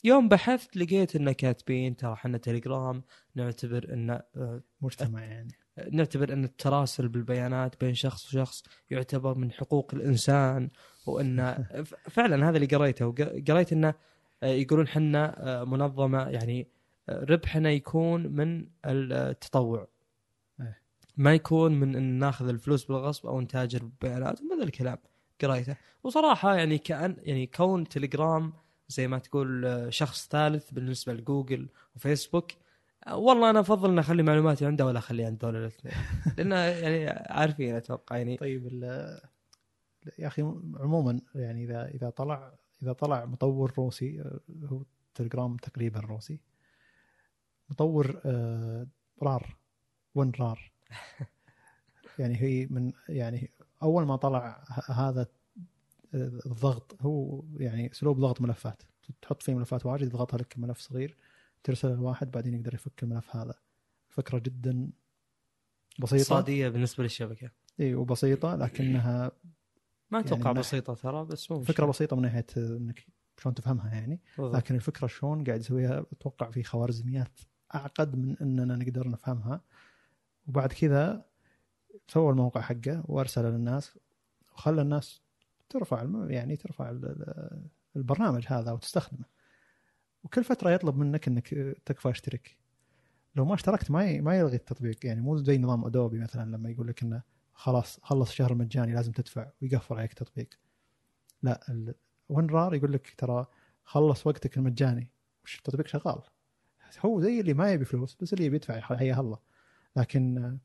يوم بحثت لقيت انه كاتبين ترى إحنا تليجرام نعتبر إن آه، مجتمع يعني. نعتبر إن التراسل بالبيانات بين شخص وشخص يعتبر من حقوق الإنسان وإن فعلا هذا اللي قريته. قريت إنه آه، يقولون حنا آه، منظمة يعني ربحنا يكون من التطوع. إيه. ما يكون من إن ناخذ الفلوس بالغصب أو نتاجر بالبيانات ومن الكلام قريته وصراحة يعني كأن يعني كون تليجرام زي ما تقول شخص ثالث بالنسبة لجوجل وفيسبوك والله أنا أفضل ان أخلي معلوماتي عنده ولا اخليها عند دول الاثنين. لأن يعني عارفين أتوقع يعني. طيب ال- يا أخي عموما يعني إذا إذا طلع إذا طلع مطور روسي هو تليجرام تقريبا روسي. مطور آه، رار ون رار. يعني هي من يعني أول ما طلع هذا آه، الضغط هو يعني أسلوب ضغط ملفات. تحط فيه ملفات واجد يضغطها لك ملف صغير ترسل الواحد بعدين يقدر يفك الملف هذا. فكرة جدا بسيطة. اقتصادية بالنسبة للشبكة. إي وبسيطة لكنها ما يعني أتوقع من بسيطة ترى بس مو فكرة بسيطة من ناحية إنك شلون تفهمها يعني. بالضبط. لكن الفكرة شلون قاعد يسويها أتوقع في خوارزميات أعقد من إننا نقدر نفهمها. وبعد كذا سوى الموقع حقه وارسله للناس وخلى الناس ترفع يعني ترفع ال- ال- البرنامج هذا وتستخدمه وكل فترة يطلب منك إنك تكفى اشترك. لو ما اشتركت ما ما يلغي التطبيق. يعني مو زي نظام ادوبي مثلا لما يقول لك إنه خلاص خلص الشهر المجاني لازم تدفع ويقفل عليك التطبيق. لا وين رار يقول لك ترى خلص وقتك المجاني وش التطبيق شغال. هو زي اللي ما يبي فلوس بس اللي يبي يدفع حياه الله. لكن آه،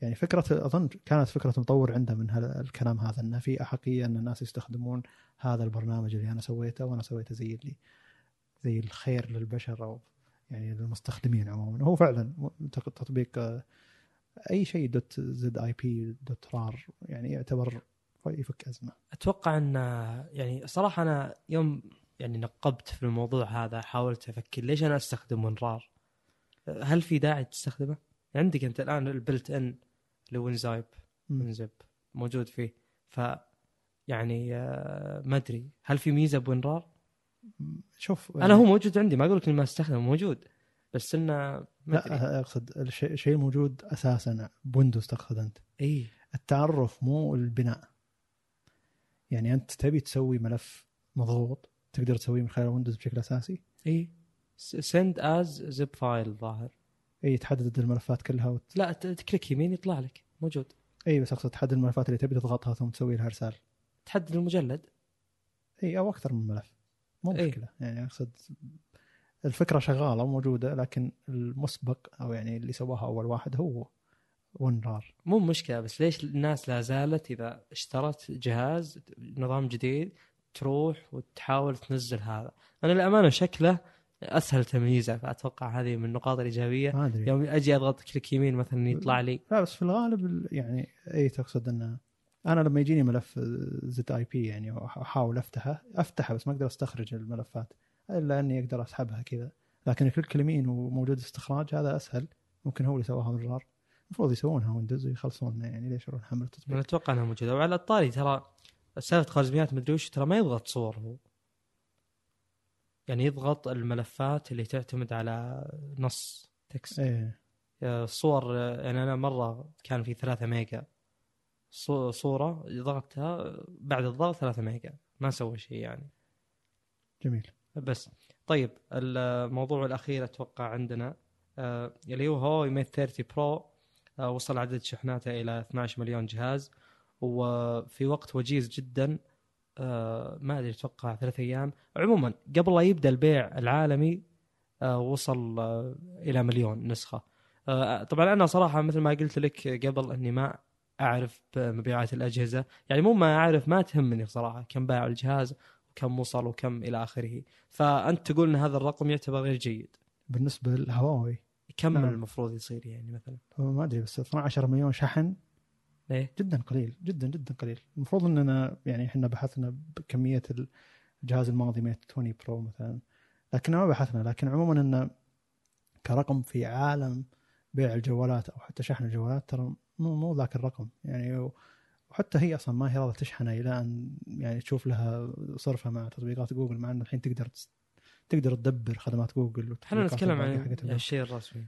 يعني فكرة أظن كانت فكرة مطور عنده من الكلام هذا إنه في أحقية إن الناس يستخدمون هذا البرنامج اللي أنا سويته وأنا سويته زي اللي زي الخير للبشر أو يعني للمستخدمين عموما. هو فعلا تطبيق آه، أي شيء دوت زد آي بي دوت رار يعني يعتبر يفك أزمة. أتوقع إن يعني صراحة أنا يوم يعني نقبت في الموضوع هذا حاولت أفكر ليش أنا استخدم ونرار؟ هل في داعي تستخدمه؟ عندك أنت الآن البلت إن لوينزايب مم. وينزب موجود فيه ف يعني آه، ما أدري هل في ميزة بونرار؟ شوف أنا هو موجود عندي ما أقول لك ما أستخدمه موجود بس إنه لا أقصد الشيء الشيء الموجود أساسا بويندوز تقصد أنت إي التعرف مو البناء يعني أنت تبي تسوي ملف مضغوط تقدر تسويه من خلال ويندوز بشكل أساسي؟ إي. send as zip file ظاهر. إي تحدد الملفات كلها وت... لا ت click يمين يطلع لك موجود. إي بس أقصد تحدد الملفات اللي تبي تضغطها ثم تسوي لها إرسال. تحدد المجلد. إي أو أكثر من ملف. مو. مشكلة. يعني أقصد الفكرة شغالة وموجودة لكن المسبق أو يعني اللي سواها أول واحد هو WinRAR مو مشكلة بس ليش الناس لا زالت إذا اشترت جهاز نظام جديد تروح وتحاول تنزل هذا. أنا للأمانة شكله أسهل تمييزه فاتوقع هذه من النقاط الإيجابية. ما أدري. يوم أجي أضغط click يمين مثلا يطلع لي. لا بس في الغالب ال- يعني اي تقصد إنه أنا لما يجيني ملف ZIP يعني واحاول أفتحه أفتحه بس ما أقدر أستخرج الملفات إلا إني أقدر أسحبها كذا. لكن click اليمين وموجود استخراج هذا أسهل. ممكن هو اللي سواها بال RAR المفروض يسوونها ويندوز ويخلصونها يعني ليش يروح نحمل أنا التطبيق أتوقع إنها موجودة. وعلى الطاري ترى سالفه خوارزميات مدري وش ترى ما يضغط صور هو. يعني يضغط الملفات اللي تعتمد على نص text. إيه. الصور يعني أنا مرة كان في 3 ميجا صو- صورة ضغطتها بعد الضغط 3 ميجا ما سوى شيء يعني. جميل. بس طيب الموضوع الأخير أتوقع عندنا آه، اللي هو هواوي ميت 30 برو آه، وصل عدد شحناته إلى 12 مليون جهاز. وفي وقت وجيز جدا آه، ما أدري أتوقع ثلاث أيام. عموما قبل لا يبدأ البيع العالمي آه، وصل آه، إلى مليون نسخة. طبعا أنا صراحة مثل ما قلت لك قبل أني ما أعرف مبيعات الأجهزة. يعني مو ما أعرف ما تهمني صراحة كم باع الجهاز وكم وصل وكم إلى آخره. فأنت تقول إن هذا الرقم يعتبر غير جيد. بالنسبة لهواوي. كم نعم. المفروض يصير يعني مثلا؟ ما أدري بس 12 مليون شحن. إيه. جدا قليل جدا جدا قليل. المفروض إننا يعني إحنا بحثنا بكمية الجهاز الماضي ميت 20 برو مثلا لكن ما بحثنا. لكن عموما انه كرقم في عالم بيع الجوالات أو حتى شحن الجوالات ترى مو مو ذاك الرقم. يعني وحتى هي أصلا ما هي راضية تشحنه إلى أن يعني تشوف لها صرفه مع تطبيقات جوجل مع انه الحين تقدر تقدر تدبر خدمات جوجل إحنا نتكلم عن. الشيء الرسمي.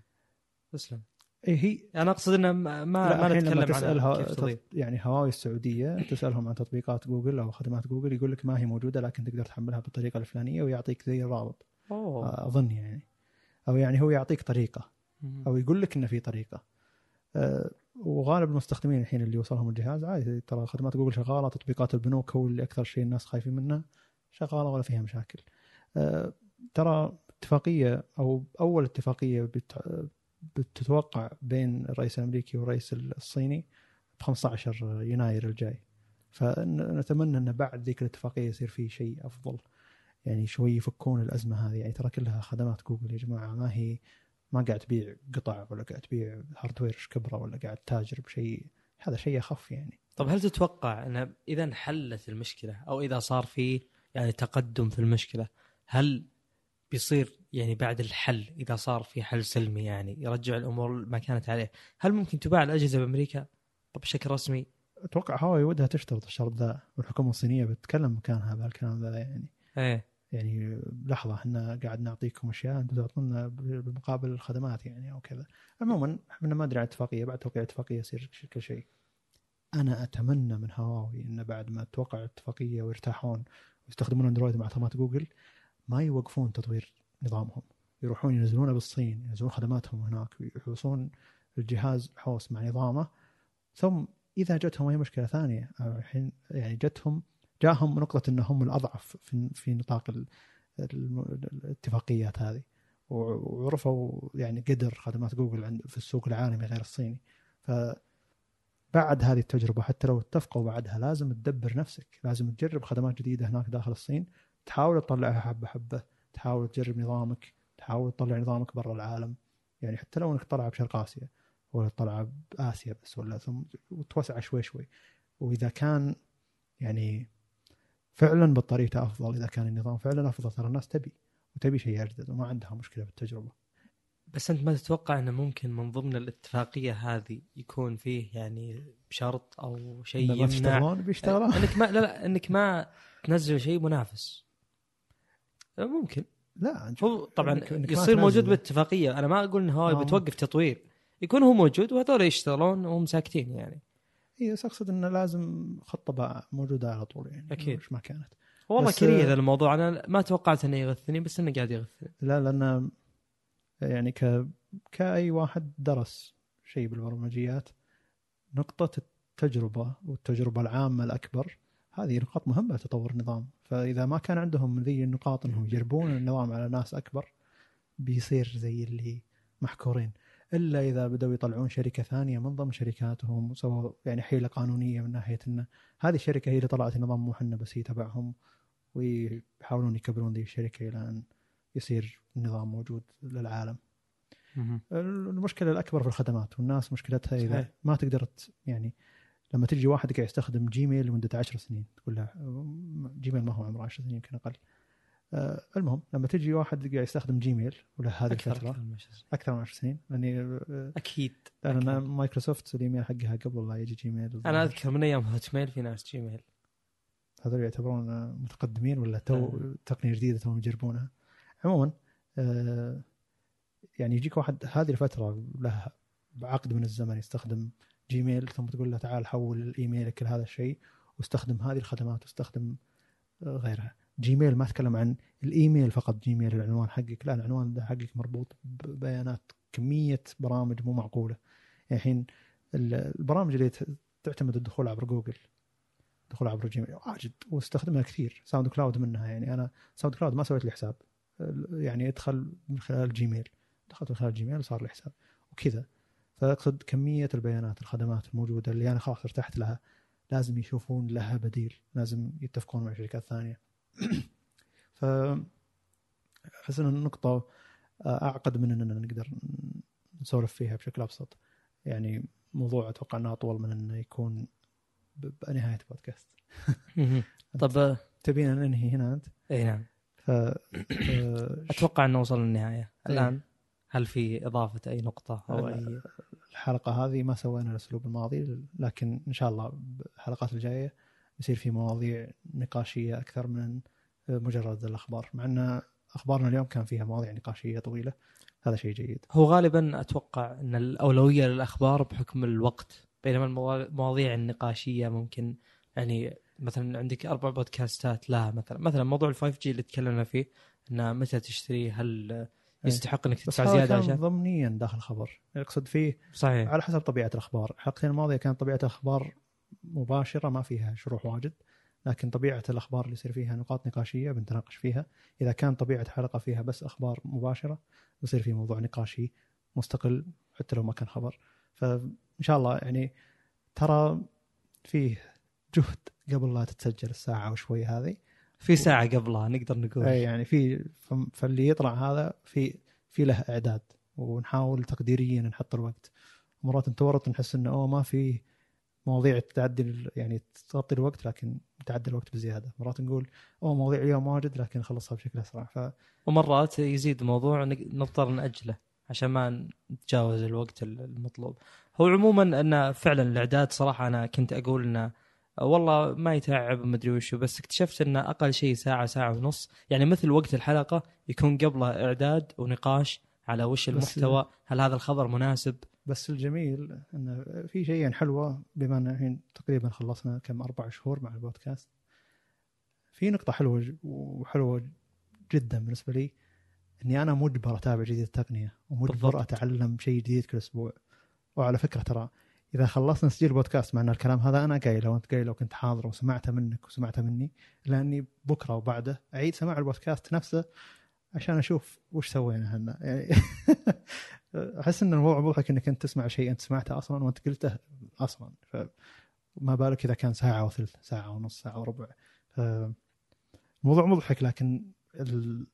تسلم. اي هي أنا أقصد إنه ما ما, لما نتكلم عن كيف تضيف يعني هواوي السعودية تسألهم عن تطبيقات جوجل أو خدمات جوجل يقول لك ما هي موجودة لكن تقدر تحملها بالطريقة الفلانية ويعطيك زي الرابط. أوه. أظن يعني. أو يعني هو يعطيك طريقة. أو يقول لك إنه في طريقة. أه وغالب المستخدمين الحين اللي وصلهم الجهاز عادي ترى خدمات جوجل شغالة تطبيقات البنوك هو اللي أكثر شيء الناس خايفين منه شغالة ولا فيها مشاكل. أه ترى اتفاقية أو أول اتفاقية بتتوقع بين الرئيس الأمريكي والرئيس الصيني ب 15 يناير الجاي. فنتمنى إن بعد ذيك الاتفاقية يصير في شيء أفضل. يعني شوي يفكون الأزمة هذه. يعني ترى كلها خدمات جوجل يا جماعة. ما هي ما قاعد تبيع قطع ولا قاعد تبيع hardware كبرة ولا قاعد تاجر بشيء. هذا شيء أخف يعني. طب هل تتوقع إن إذا انحلت المشكلة أو إذا صار في يعني تقدم في المشكلة هل بيصير يعني بعد الحل إذا صار في حل سلمي يعني يرجع الأمور ما كانت عليه. هل ممكن تباع الأجهزة بأمريكا بشكل رسمي؟ أتوقع هواوي ودها تشترط الشرط ذا والحكومة الصينية بتتكلم مكانها بهالكلام ذا يعني. إيه. يعني لحظة إحنا قاعد نعطيكم أشياء أنتم تعطونا بالمقابل الخدمات يعني أو كذا. عموما إحنا ما ندري عن اتفاقية بعد توقيع الاتفاقيه يصير كل شيء. أنا أتمنى من هواوي انه بعد ما توقع الاتفاقيه ويرتاحون ويستخدمون أندرويد مع خدمات جوجل ما يوقفون تطوير نظامهم. يروحون ينزلونه بالصين ينزلون خدماتهم هناك ويحوسون الجهاز حوس مع نظامه. ثم إذا جتهم أي مشكلة ثانية الحين يعني جتهم جاهم نقطة إنهم الأضعف في في نطاق الاتفاقيات هذه. وعرفوا يعني قدر خدمات جوجل عند في السوق العالمي غير الصيني. ف بعد هذه التجربة حتى لو اتفقوا بعدها لازم تدبر نفسك. لازم تجرب خدمات جديدة هناك داخل الصين. تحاول تطلعها حبه حبه تحاول تجرب نظامك تحاول تطلع نظامك برا العالم. يعني حتى لو إنك طلع بشرق آسيا ولا طلع بآسيا بس ولا ثم وتوسع شوي شوي. وإذا كان يعني فعلا بطاريته أفضل إذا كان النظام فعلا أفضل ترى الناس تبي وتبي شيء أجدد وما عندها مشكلة بالتجربة. بس أنت ما تتوقع إنه ممكن من ضمن الاتفاقية هذه يكون فيه يعني شرط أو شيء يمنع؟ تشتغلون بيشتغلون. إنك ما لا لا إنك ما تنزل شيء منافس. ممكن. لا هو طبعا يصير موجود تنزل. بالاتفاقيه أنا ما أقول إن هواوي آه. بتوقف تطوير. يكون هو موجود وهذول يشتغلون وهم ساكتين يعني. اي بس أقصد إنه لازم خطه بقى موجودة على طول يعني أكيد. مش ما كانت. والله كريه هذا الموضوع. أنا ما توقعت إنه يغثني بس إنه قاعد يغثني. لا لأن يعني ك كأي واحد درس شيء بالبرمجيات نقطة التجربة والتجربة العامة الأكبر هذه نقاط مهمة لتطور النظام فإذا ما كان عندهم ذي النقاط إنهم يجربون النظام على ناس أكبر بيصير زي اللي محكورين إلا إذا بدأوا يطلعون شركة ثانية من ضمن شركاتهم وسووا يعني حيلة قانونية من ناحية إنه هذه الشركة هي اللي طلعت النظام مو إحنا بس هي تبعهم ويحاولون يكبرون ذي الشركة إلى أن يصير النظام موجود للعالم. المشكلة الأكبر في الخدمات والناس مشكلتها إذا. ما تقدر يعني لما تجي واحد قاعد يستخدم جيميل لمدة 10 سنين تقول له جيميل ما هو عمره 10 سنين يمكن أقل. آه، المهم لما تجي واحد قاعد يستخدم جيميل وله هذه أكثر الفترة أكثر من شيء. أكثر من 10 سنين لأني آه، أكيد لأن. مايكروسوفت الايميل حقها قبل لا يجي جيميل أنا أذكر من أيام هوت ميل في ناس جيميل هذول يعتبرون آه، متقدمين ولا تو آه. تقنية جديدة توهم يجربونها عموما آه، يعني يجيك واحد هذه الفترة له عقد من الزمن يستخدم جيميل ثم تقول له تعال حول إيميلك لهذا الشيء واستخدم هذه الخدمات واستخدم آه، غيرها. جيميل ما اتكلم عن الإيميل فقط جيميل العنوان حقك. لا العنوان ده حقك مربوط ببيانات كمية برامج مو معقولة. يعني الحين ال- البرامج اللي تعتمد الدخول عبر جوجل دخول عبر جيميل. واجد واستخدمها كثير. ساوند كلاود منها يعني أنا ساوند كلاود ما سويت لي حساب. يعني ادخل من خلال جيميل. دخلت من خلال جيميل وصار لي حساب. وكذا. فأقصد كمية البيانات الخدمات الموجودة اللي أنا خلاص ارتحت لها لازم يشوفون لها بديل لازم يتفقون مع شركات ثانية. ف احس إن النقطة أعقد من إننا نقدر نسولف فيها بشكل أبسط. يعني موضوع أتوقع إنه أطول من إنه يكون بنهاية بودكاست. طب آه، تبينا ننهي هنا أنت؟ إي نعم. ف آه، أتوقع إنه وصل للنهاية. الآن؟ هل في إضافة أي نقطة أو أي الحلقة هذه ما سوينا الأسلوب الماضي لكن إن شاء الله بالحلقات الجاية يصير في مواضيع نقاشية أكثر من مجرد الأخبار مع إن أخبارنا اليوم كان فيها مواضيع نقاشية طويلة. هذا شيء جيد. هو غالبا أتوقع إن الأولوية للأخبار بحكم الوقت بينما الموا- المواضيع النقاشية ممكن يعني مثلا عندك أربع بودكاستات لها مثلا مثلا موضوع ال 5 جي اللي تكلمنا فيه انه متى تشتري هل يستحق إنك إيه. تدفع زيادة عشان ضمنيا داخل الخبر أقصد فيه صحيح. على حسب طبيعة الأخبار. الحلقتين الماضية كانت طبيعة الاخبار مباشرة ما فيها شروح واجد لكن طبيعة الأخبار اللي يصير فيها نقاط نقاشية بنتناقش فيها. إذا كان طبيعة حلقة فيها بس أخبار مباشرة بيصير في موضوع نقاشي مستقل حتى لو ما كان خبر. فإن شاء الله يعني ترى فيه جهد قبل لا تتسجل الساعة وشوي هذه. في ساعة قبلها نقدر نقول. اي يعني في فاللي يطلع هذا في في له إعداد ونحاول تقديريا نحط الوقت. مرات نتورط نحس إنه أوه ما في مواضيع تعدي يعني تغطي الوقت لكن تعدي الوقت بزيادة. مرات نقول أوه مواضيع اليوم واجد لكن نخلصها بشكل أسرع. ف ومرات يزيد الموضوع نق- نضطر نأجله عشان ما نتجاوز الوقت ال- المطلوب. هو عموما أن فعلا الإعداد صراحة أنا كنت أقول إنه والله ما يتعب مدري وشو بس اكتشفت ان أقل شيء ساعة ساعة ونص. يعني مثل وقت الحلقة يكون قبله إعداد ونقاش على وش المحتوى هل هذا الخبر مناسب؟ بس الجميل انه في شيء حلوة بما إن الحين تقريبا خلصنا كم أربع شهور مع البودكاست. في نقطة حلوة وحلوة جدا بالنسبة لي إني أنا مجبر أتابع جديد التقنية ومجبر بالضبط. أتعلم شيء جديد كل أسبوع. وعلى فكرة ترى إذا خلصنا تسجيل بودكاست مع إن الكلام هذا أنا قايله وأنت قايله وكنت حاضر وسمعته منك وسمعته مني لأني بكرة وبعده أعيد سماع البودكاست نفسه عشان أشوف وش سوينا إحنا يعني أحس إن الموضوع مضحك إنك أنت تسمع شيء أنت سمعته أصلا وأنت قلته أصلا. فما بالك إذا كان ساعة وثلث ساعة ونص ساعة وربع الموضوع مضحك لكن ال-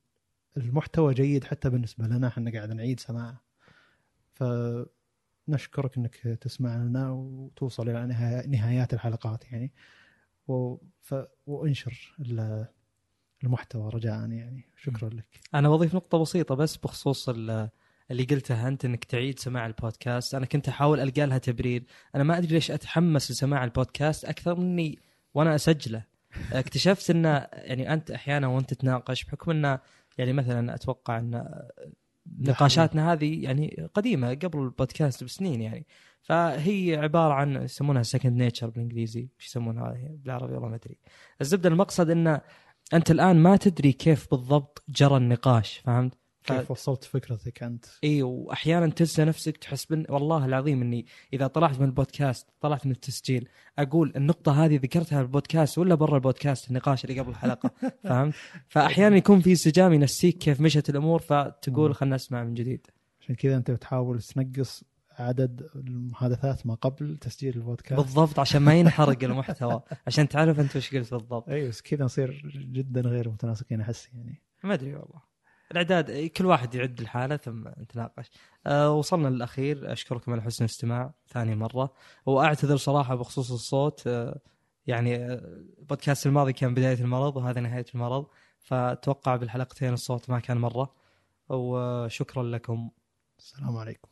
المحتوى جيد حتى بالنسبة لنا إحنا قاعد نعيد سماعه. فنشكرك إنك تسمع لنا وتوصل إلى نهايات الحلقات يعني. و... ف... وأنشر ال- المحتوى رجاء يعني. شكرا لك. أنا بضيف نقطة بسيطة بس بخصوص ال- اللي قلتها أنت إنك تعيد سماع البودكاست. أنا كنت أحاول ألقى لها تبرير. أنا ما أدري ليش أتحمس لسماع البودكاست أكثر مني وأنا أسجله. اكتشفت إن يعني أنت أحيانا وأنت تتناقش بحكم إن يعني مثلا أتوقع إن نقاشاتنا هذه يعني قديمة قبل البودكاست بسنين يعني. فهي عبارة عن يسمونها second nature بالإنجليزي. إيش يسمونها؟ بالعربي والله ما أدري. الزبدة المقصد إن أنت الآن ما تدري كيف بالضبط جرى النقاش فهمت؟ ف- كيف وصلت فكرتك أنت؟ إي وأحيانا تنسى نفسك تحس بن والله العظيم إني إذا طلعت من البودكاست طلعت من التسجيل أقول النقطة هذه ذكرتها في البودكاست ولا برا البودكاست النقاش اللي قبل الحلقة فهمت؟ فأحيانا يكون في انسجام ينسيك كيف مشت الأمور فتقول. خلنا نسمع من جديد. عشان كذا أنت بتحاول تنقص عدد المحادثات ما قبل تسجيل البودكاست. بالضبط عشان ما ينحرق المحتوى عشان تعرف أنت وش قلت بالضبط. إي بس كذا نصير جدا غير متناسقين أحس يعني. ما أدري والله. الإعداد كل واحد يعد الحاله ثم نتناقش. أه وصلنا للأخير. أشكركم على حسن الاستماع ثاني مرة. وأعتذر صراحة بخصوص الصوت. أه يعني آه، البودكاست الماضي كان بداية المرض وهذا نهاية المرض فأتوقع بالحلقتين الصوت ما كان مرة. وشكرا لكم. السلام عليكم.